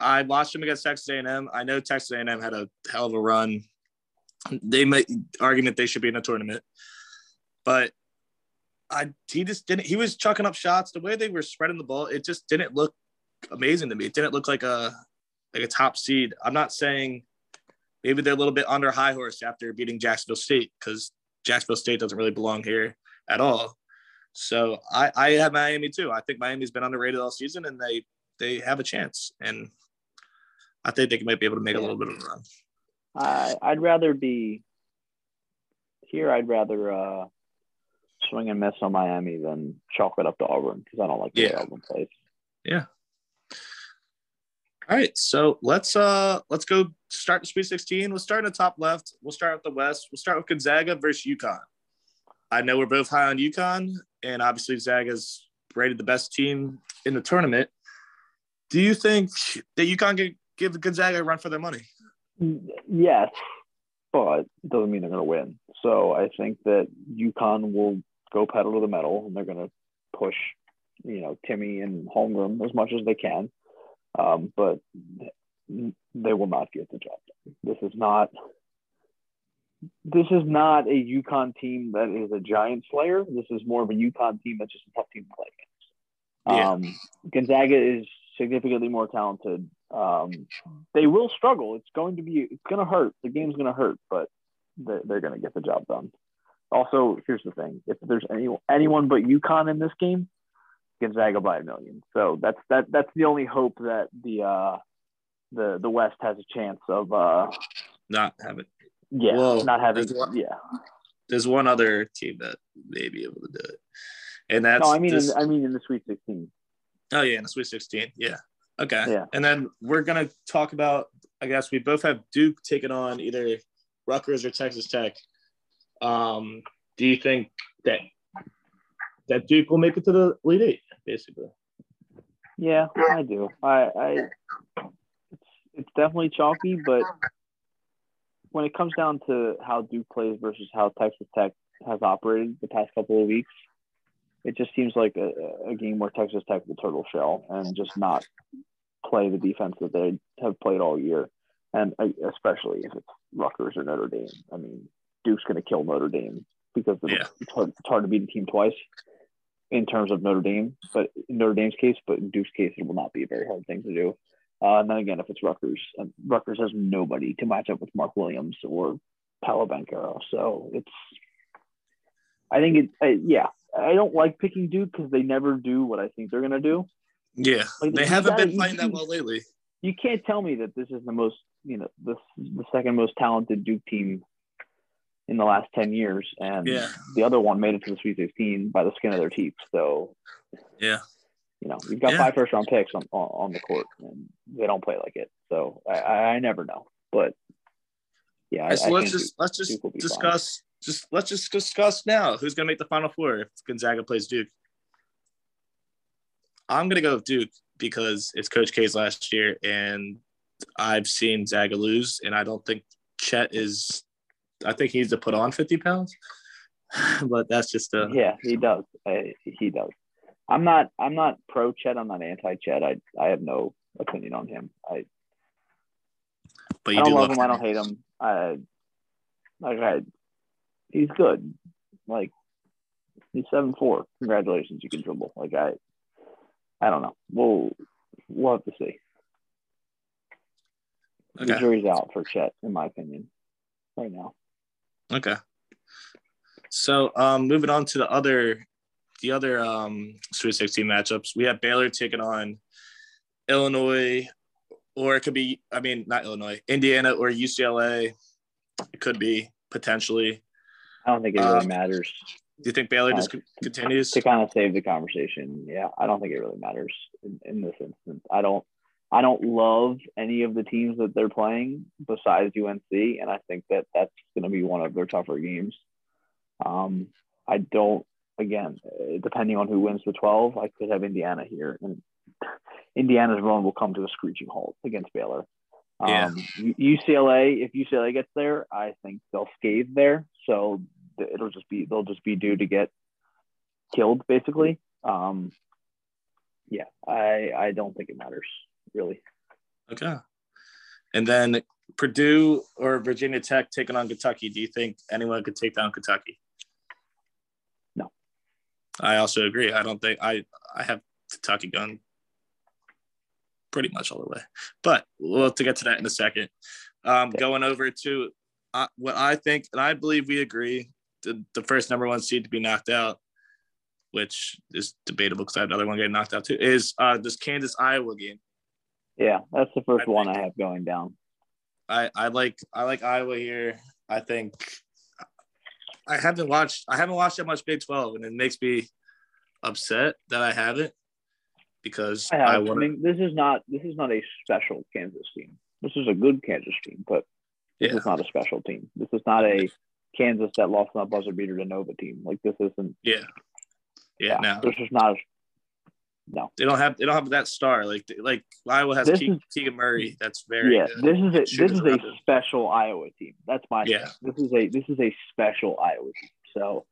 I watched him against Texas A&M. I know Texas A&M had a hell of a run. They might argue that they should be in a tournament, but I he just didn't. He was chucking up shots. The way they were spreading the ball, it just didn't look amazing to me. It didn't look like a like a top seed. I'm not saying maybe they're a little bit under high horse after beating Jacksonville State because Jacksonville State doesn't really belong here at all. So I, I have Miami too. I think Miami's been underrated all season and they they have a chance. And I think they might be able to make a little bit of a run. I I'd rather be here. I'd rather uh, swing and miss on Miami than chalk it up to Auburn because I don't like the yeah. Auburn plays. Yeah. All right, so let's uh let's go start the Sweet 16. We'll start in the top left. We'll start with the West. We'll start with Gonzaga versus UConn. I know we're both high on UConn, and obviously Gonzaga's rated the best team in the tournament. Do you think that UConn can give Gonzaga a run for their money? Yes, but it doesn't mean they're going to win. So I think that UConn will go pedal to the metal, and they're going to push, you know, Timme and Holmgren as much as they can. Um, but they will not get the job done. This is not this is not a UConn team that is a giant slayer. This is more of a UConn team that's just a tough team to play against. Yeah. Um, Gonzaga is significantly more talented. Um, they will struggle. It's going to be, it's going to hurt. The game's going to hurt, but they're, they're going to get the job done. Also, here's the thing: if there's any anyone but UConn in this game, Gonzaga by a million. So that's that that's the only hope that the uh, the the West has a chance of uh, not having. Yeah, well, not having. One, yeah. There's one other team that may be able to do it, and that's. No, I mean, this, in, I mean in the Sweet 16. Oh yeah, in the Sweet 16. Yeah. Okay. Yeah. And then we're gonna talk about. I guess we both have Duke taking on either Rutgers or Texas Tech. Um, do you think that that Duke will make it to the Elite Eight? Basically. Yeah, I do. I, I it's, it's definitely chalky, but when it comes down to how Duke plays versus how Texas Tech has operated the past couple of weeks, it just seems like a, a game where Texas Tech is a turtle shell and just not play the defense that they have played all year, and especially if it's Rutgers or Notre Dame. I mean, Duke's going to kill Notre Dame because yeah. it's, hard, it's hard to beat a team twice in terms of Notre Dame, but in Notre Dame's case, but in Duke's case, it will not be a very hard thing to do. Uh, and then again, if it's Rutgers, uh, Rutgers has nobody to match up with Mark Williams or Paolo Banchero. So it's, I think it, uh, yeah, I don't like picking Duke because they never do what I think they're going to do. Yeah. Like, they haven't gotta, been playing that well lately. You can't tell me that this is the most, you know, the, the second most talented Duke team in the last 10 years and yeah. the other one made it to the sweet 16 by the skin of their teeth so yeah you know you've got yeah. five first round picks on, on, the court and they don't play like it so i i never know but yeah so I, let's just let's just discuss fine. just let's just discuss now who's going to make the final four if gonzaga plays duke i'm going to go with duke because it's coach k's last year and i've seen zaga lose and i don't think chet is I think he needs to put on 50 pounds, but that's just a yeah. He does. he does. I'm not. I'm not pro Chet. I'm not anti Chet. I I have no opinion on him. I. But you I don't do love him. I don't hate him. I. Like I, he's good. Like he's seven four. Congratulations, you can dribble. Like I. I don't know. We'll we'll have to see. Okay. The jury's out for Chet, in my opinion, right now. Okay. So um, moving on to the other the other um, Sweet 16 matchups, we have Baylor taking on Illinois, or it could be, I mean, not Illinois, Indiana or UCLA. It could be. potentially. I don't think it really um, matters. Do you think Baylor just uh, continues to kind of save the conversation? Yeah, I don't think it really matters in, in this instance. I don't. I don't love any of the teams that they're playing besides UNC, and I think that that's going to be one of their tougher games. Um, I don't. Again, depending on who wins the 12, I could have Indiana here, and Indiana's run will come to a screeching halt against Baylor. Um, yeah. UCLA, if UCLA gets there, I think they'll scathe there. So it'll just be they'll just be due to get killed basically. Um, yeah, I I don't think it matters really. Okay, and then Purdue or Virginia Tech taking on Kentucky. Do you think anyone could take down Kentucky? No. I also agree. I don't think I I have Kentucky going pretty much all the way. But we'll to get to that in a second. Um, okay. Going over to uh, what I think, and I believe we agree, the, the first number one seed to be knocked out, which is debatable because I have another one getting knocked out too, is uh, this Kansas Iowa game. Yeah, that's the first I one I have going down. I, I like I like Iowa here. I think I haven't watched I haven't watched that much Big Twelve, and it makes me upset that I haven't because I, have. I, wanna... I mean, this is not this is not a special Kansas team. This is a good Kansas team, but this yeah. is not a special team. This is not a Kansas that lost on a buzzer beater to Nova team. Like this isn't. Yeah. Yeah. yeah no. This is not. No. They don't have. They don't have that star. Like like Iowa has Keegan, Keegan Murray. That's very. Yeah. Good. This is a this is a special Iowa team. That's my. Yeah. This is a this is a special Iowa team. So.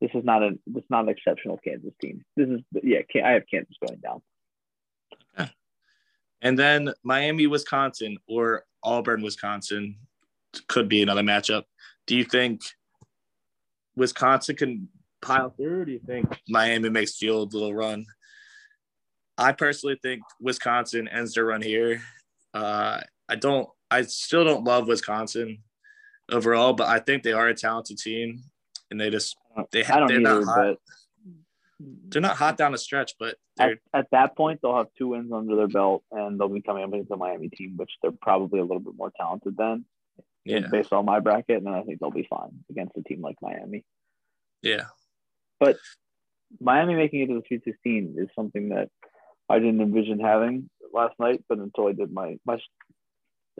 This is not a this is not an exceptional Kansas team. This is yeah. I have Kansas going down. And then Miami, Wisconsin, or Auburn, Wisconsin could be another matchup. Do you think Wisconsin can pile through? do you think Miami makes the old little run? I personally think Wisconsin ends their run here. Uh, I don't. I still don't love Wisconsin overall, but I think they are a talented team, and they just they have. They're either, not hot. They're not hot down the stretch, but at, at, that point they'll have two wins under their belt, and they'll be coming up against the Miami team, which they're probably a little bit more talented than yeah. based on my bracket, and I think they'll be fine against a team like Miami. Yeah. But Miami making it to the Sweet 16 is something that I didn't envision having last night, but until I did my my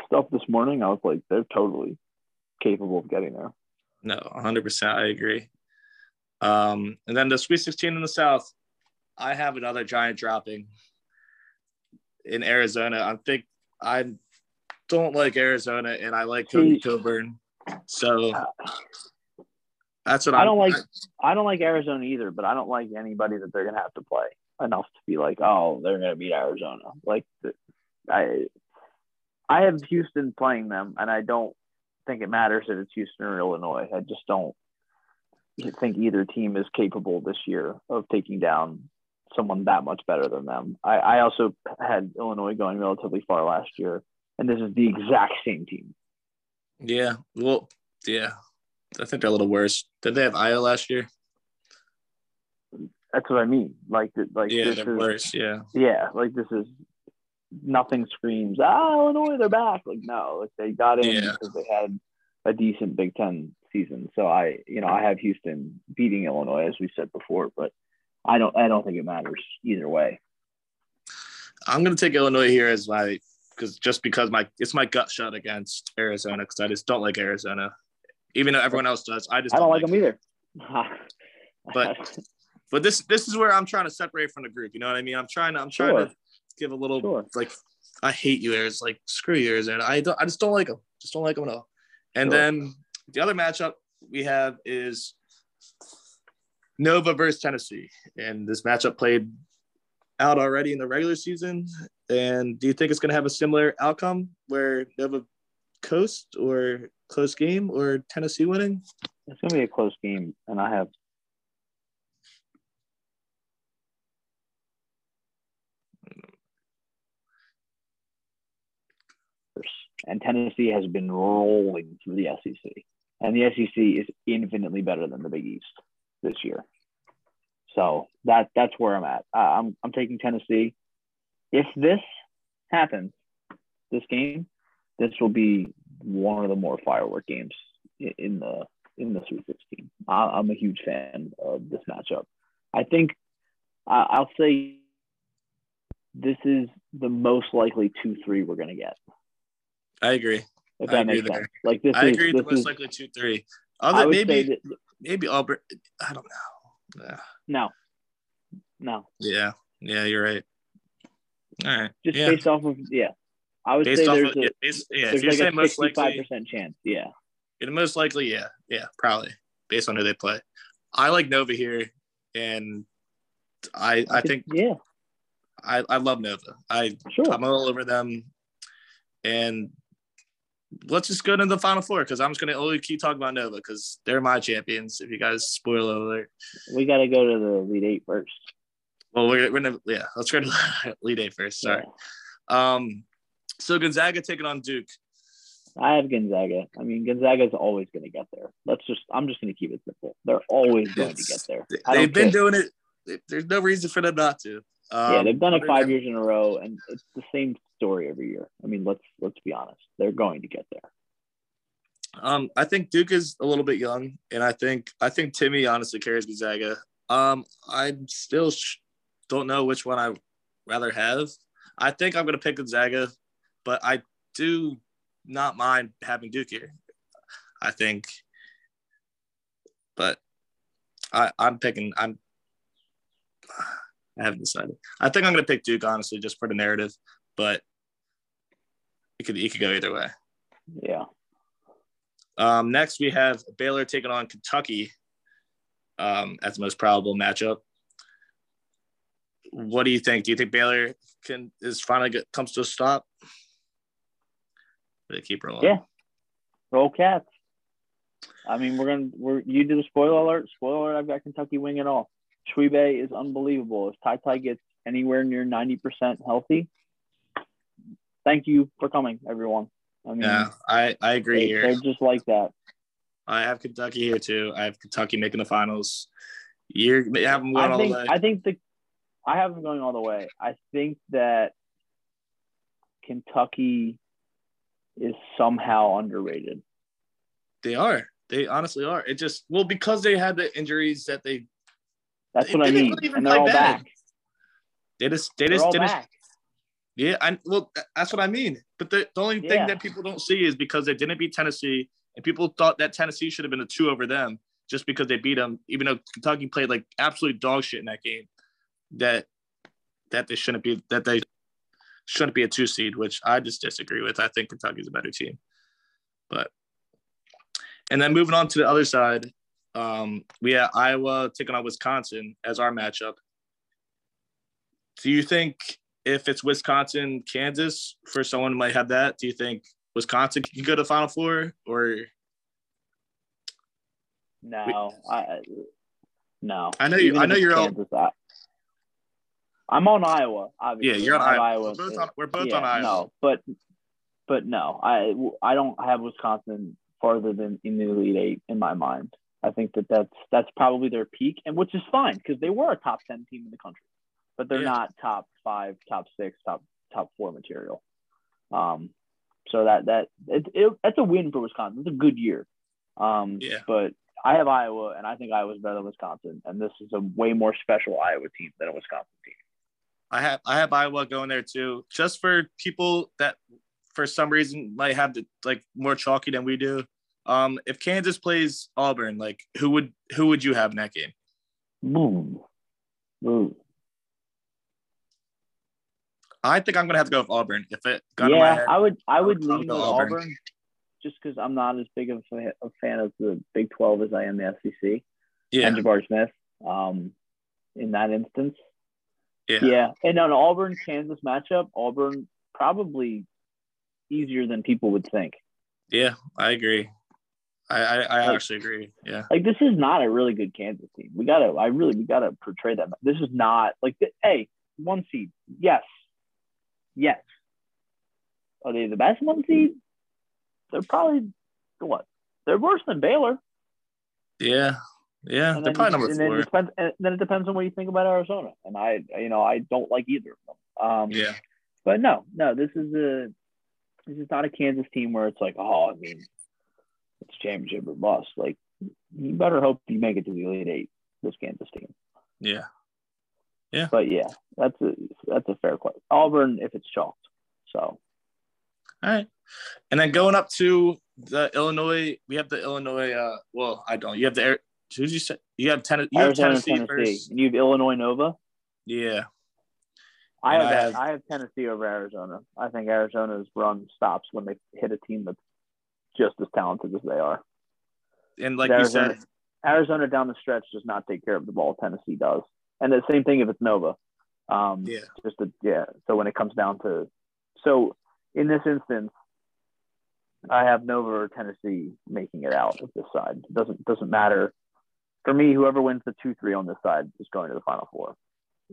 stuff this morning, I was like, they're totally capable of getting there. No, 100%. I agree. Um, and then the Sweet 16 in the South, I have another giant dropping in Arizona. I think I don't like Arizona, and I like Kofi Cockburn. So that's what I don't I'm, like. I don't like Arizona either, but I don't like anybody that they're gonna have to play enough to be like, oh, they're gonna beat Arizona. Like, I, I have Houston playing them, and I don't think it matters if it's Houston or Illinois. I just don't think either team is capable this year of taking down someone that much better than them. I, I also had Illinois going relatively far last year, and this is the exact same team. Yeah. Well, yeah. I think they're a little worse. Did they have Iowa last year? That's what I mean. Like, like yeah, they're is, worse. Yeah. Yeah, like this is nothing screams ah Illinois they're back. Like no, like they got in yeah. because they had a decent Big Ten season. So I, you know, I have Houston beating Illinois as we said before, but I don't, I don't think it matters either way. I'm gonna take Illinois here as my because just because my it's my gut shot against Arizona because I just don't like Arizona, even though everyone else does. I just I don't, don't like, them either. but but this this is where I'm trying to separate from the group. You know what I mean? I'm trying to I'm trying sure. to give a little sure. like I hate you, Arizona. Like screw you, Arizona. I don't I just don't like them. Just don't like them at all. And sure. then the other matchup we have is Nova versus Tennessee, and this matchup played out already in the regular season. And do you think it's going to have a similar outcome where Nova coast or close game or Tennessee winning? It's going to be a close game, and I have. And Tennessee has been rolling through the SEC, and the SEC is infinitely better than the Big East this year. So that that's where I'm at. Uh, I'm I'm taking Tennessee. If this happens, this game, this will be one of the more firework games in the in the Sweet 16. I'm a huge fan of this matchup. I think I'll say this is the most likely two three we're gonna get. I agree. If that makes sense. Like this I is, agree. This the most is, likely two three. Other maybe that, maybe Auburn. I don't know. Yeah. No. No. Yeah. Yeah, you're right. All right. Just yeah. based off of yeah. I would based say there's of, a, yeah, based, yeah there's like a most likely, percent chance. Yeah. The most likely, yeah, yeah, probably based on who they play. I like Nova here, and I I, I think yeah, I I love Nova. I sure. I'm all over them, and let's just go to the final four because I'm just gonna only keep talking about Nova because they're my champions. If you guys spoil alert, we got to go to the Elite eight first. Well, we're, we're gonna yeah, let's go to Elite eight first. Sorry. Yeah. Um, so Gonzaga taking on Duke. I have Gonzaga. I mean, Gonzaga is always going to get there. Let's just, I'm just going to keep it simple. They're always going to get there. They've been care. doing it. There's no reason for them not to. Um, yeah, they've done it five years in a row, and it's the same story every year. I mean, let's let's be honest. They're going to get there. Um, I think Duke is a little bit young, and I think I think Timme honestly carries Gonzaga. Um, I still sh- don't know which one I rather have. I think I'm going to pick Gonzaga, but I do not mind having Duke here. I think, but I I'm picking I'm. I haven't decided. I think I'm gonna pick Duke honestly, just for the narrative, but it could it could go either way. Yeah. Um, next we have Baylor taking on Kentucky um, as the most probable matchup. What do you think? Do you think Baylor can is finally get, comes to a stop? They keep rolling. Yeah. Roll cats. I mean, we're gonna we're you do the spoiler alert. Spoiler alert. I've got Kentucky winging off. Tshiebwe is unbelievable. If Ty Ty gets anywhere near ninety percent healthy, thank you for coming, everyone. I mean, yeah, I I agree they, here. They're just like that. I have Kentucky here too. I have Kentucky making the finals. You're have them going I think, all the way. I think the I have them going all the way. I think that Kentucky is somehow underrated. They are. They honestly are. It just well because they had the injuries that they. That's they what I mean, and they're all bad. back. They just they just, they just yeah, I well that's what I mean. But the, the only thing yeah. that people don't see is because they didn't beat Tennessee, and people thought that Tennessee should have been a two over them just because they beat them, even though Kentucky played like absolute dog shit in that game. That that they shouldn't be that they shouldn't be a two seed, which I just disagree with. I think Kentucky's a better team. But and then moving on to the other side, um, we have Iowa taking on Wisconsin as our matchup. Do you think if it's Wisconsin, Kansas, for someone who might have that, do you think Wisconsin can go to Final Four or? No, I no. I know you. I know you're Kansas, all. I'm on Iowa. Obviously. Yeah, you're on Iowa. Iowa. We're both on, we're both yeah, on Iowa. No, but but no, I I don't have Wisconsin farther than in the Elite Eight in my mind. I think that that's that's probably their peak, and which is fine because they were a top ten team in the country, but they're yeah. not top five, top six, top top four material. Um, so that that it, it that's a win for Wisconsin. It's a good year. Um, yeah. But I have Iowa, and I think Iowa's better than Wisconsin, and this is a way more special Iowa team than a Wisconsin team. I have I have Iowa going there too, just for people that for some reason might have the like more chalky than we do. Um, if Kansas plays Auburn, like who would who would you have in that game? Boom. Boom. I think I'm gonna have to go with Auburn. If it yeah, head, I would I would lean with Auburn. Auburn. just because I'm not as big of a, fan of the Big Twelve as I am the SEC. Yeah, and Jabari Smith. Um, in that instance, yeah. Yeah. And on Auburn Kansas matchup, Auburn probably easier than people would think. Yeah, I agree. I, I, I like, actually agree. Yeah. Like this is not a really good Kansas team. We gotta I really we gotta portray that. This is not like the, hey, one seed. Yes. Yes. Are they the best one seed? They're probably what? They're worse than Baylor. Yeah, yeah, and they're probably number four. Then it, depends, and then it depends on what you think about Arizona. And I, you know, I don't like either of them. Um, yeah. But no, no, this is a this is not a Kansas team where it's like, oh, I mean, it's championship or bust. Like you better hope you make it to the Elite Eight. This Kansas team. Yeah. Yeah. But yeah, that's a that's a fair question. Auburn if it's chalked. So. All right. And then going up to the Illinois, we have the Illinois. Uh, well, I don't. You have the. Who did you say? You have, ten, you have Tennessee. Tennessee. First. You have Illinois Nova. Yeah. I have, I have, I have Tennessee over Arizona. I think Arizona's run stops when they hit a team that's just as talented as they are. And like Arizona, you said, Arizona down the stretch does not take care of the ball. Tennessee does, and the same thing if it's Nova. Um, yeah. Just a, yeah. So when it comes down to, so in this instance, I have Nova or Tennessee making it out of this side. It doesn't doesn't matter. For me, whoever wins the two three on this side is going to the final four.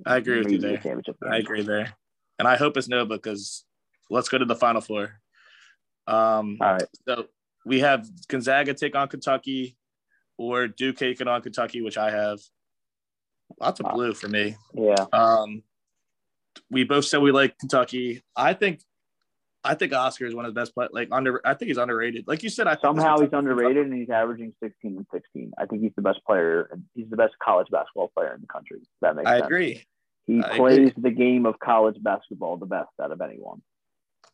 I agree with you there. I agree there, and I hope it's Nova because let's go to the final four. Um, All right. So we have Gonzaga take on Kentucky, or Duke taking on Kentucky, which I have. Lots of blue for me. Yeah. Um, we both said we like Kentucky. I think I think Oscar is one of the best players. Like under, I think he's underrated. Like you said, I somehow he's underrated and he's averaging 16 and 16. I think he's the best player. He's the best college basketball player in the country. That makes I sense. agree. He I plays agree. the game of college basketball the best out of anyone.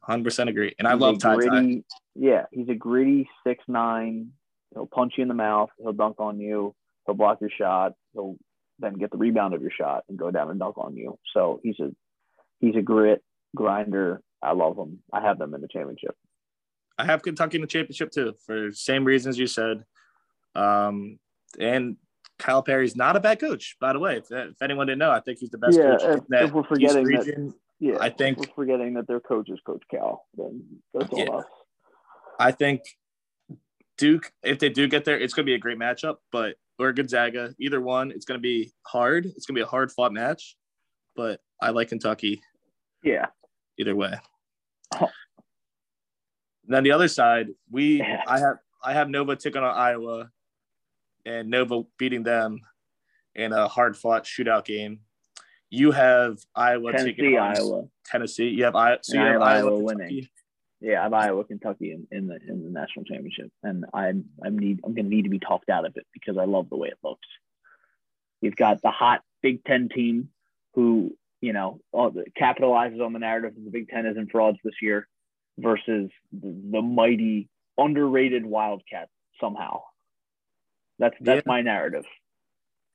Hundred percent agree, and he's I love Ty Ty. Yeah, he's a gritty six nine. He'll punch you in the mouth. He'll dunk on you. He'll block your shot. He'll then get the rebound of your shot and go down and dunk on you. So he's a he's a grit grinder I love them. I have them in the championship. I have Kentucky in the championship too, for same reasons you said. Um, and Perry's not a bad coach, by the way. If, if anyone didn't know, I think he's the best yeah, coach. If, if we're forgetting region, that, yeah, I think we're forgetting that their coach is Coach Cal. Then that's all yeah. us. I think Duke, if they do get there, it's going to be a great matchup. But or Gonzaga, either one, it's going to be hard. It's going to be a hard fought match. But I like Kentucky. Yeah. Either way. Oh. Then the other side, we yeah. I have I have Nova taking on Iowa, and Nova beating them in a hard fought shootout game. You have Iowa Tennessee, taking on Iowa. Tennessee. You have, I, so you have, have Iowa, Iowa winning. Yeah, I have Iowa, Kentucky in, in the in the national championship, and I'm I'm need I'm gonna need to be talked out of it because I love the way it looks. You've got the hot Big Ten team who you know, capitalizes on the narrative that the Big Ten isn't frauds this year versus the, the mighty underrated Wildcats somehow. That's that's yeah. my narrative.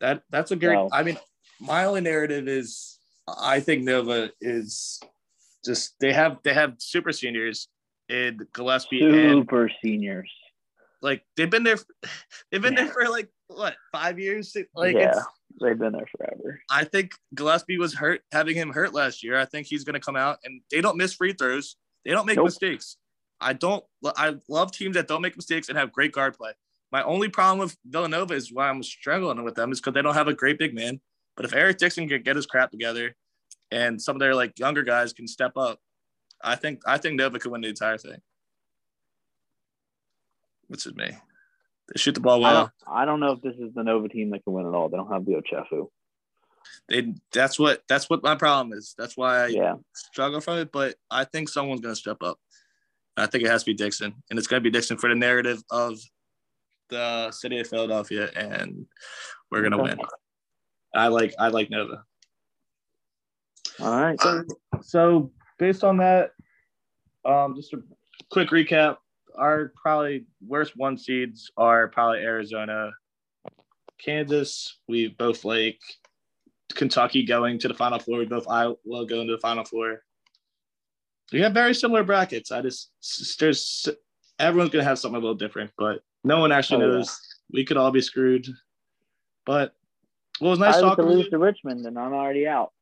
That that's a great. So, I mean, my only narrative is I think Nova is just they have they have super seniors in Gillespie super and, seniors. Like they've been there, they've been yeah. there for like what five years? Like yeah. They've been there forever. I think Gillespie was hurt, having him hurt last year. I think he's going to come out and they don't miss free throws. They don't make nope. mistakes. I don't. I love teams that don't make mistakes and have great guard play. My only problem with Villanova is why I'm struggling with them is because they don't have a great big man. But if Eric Dixon can get his crap together, and some of their like younger guys can step up, I think I think Nova could win the entire thing. Which is me. They shoot the ball well. I don't, I don't know if this is the Nova team that can win at all. They don't have the Ochefu. They that's what that's what my problem is. That's why I yeah. struggle from it. But I think someone's gonna step up. I think it has to be Dixon, and it's gonna be Dixon for the narrative of the city of Philadelphia, and we're gonna okay. win. I like I like Nova. All right. So, so based on that, um, just a quick recap our probably worst one seeds are probably Arizona, Kansas. We both like Kentucky going to the Final Four. We both Iowa going to the Final Four. We have very similar brackets. I just there's everyone's gonna have something a little different, but no one actually oh, knows. Yeah. We could all be screwed. But well, it was nice I talking to lose to Richmond, and I'm already out.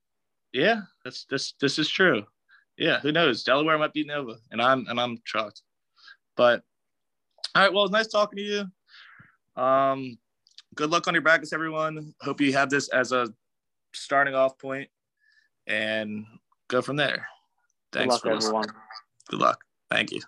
Yeah, that's this this is true. Yeah, who knows? Delaware might beat Nova, and I'm and I'm shocked. But all right, well, it's nice talking to you. Um, good luck on your brackets, everyone. Hope you have this as a starting off point and go from there. Thanks good luck, everyone. Good luck. Thank you.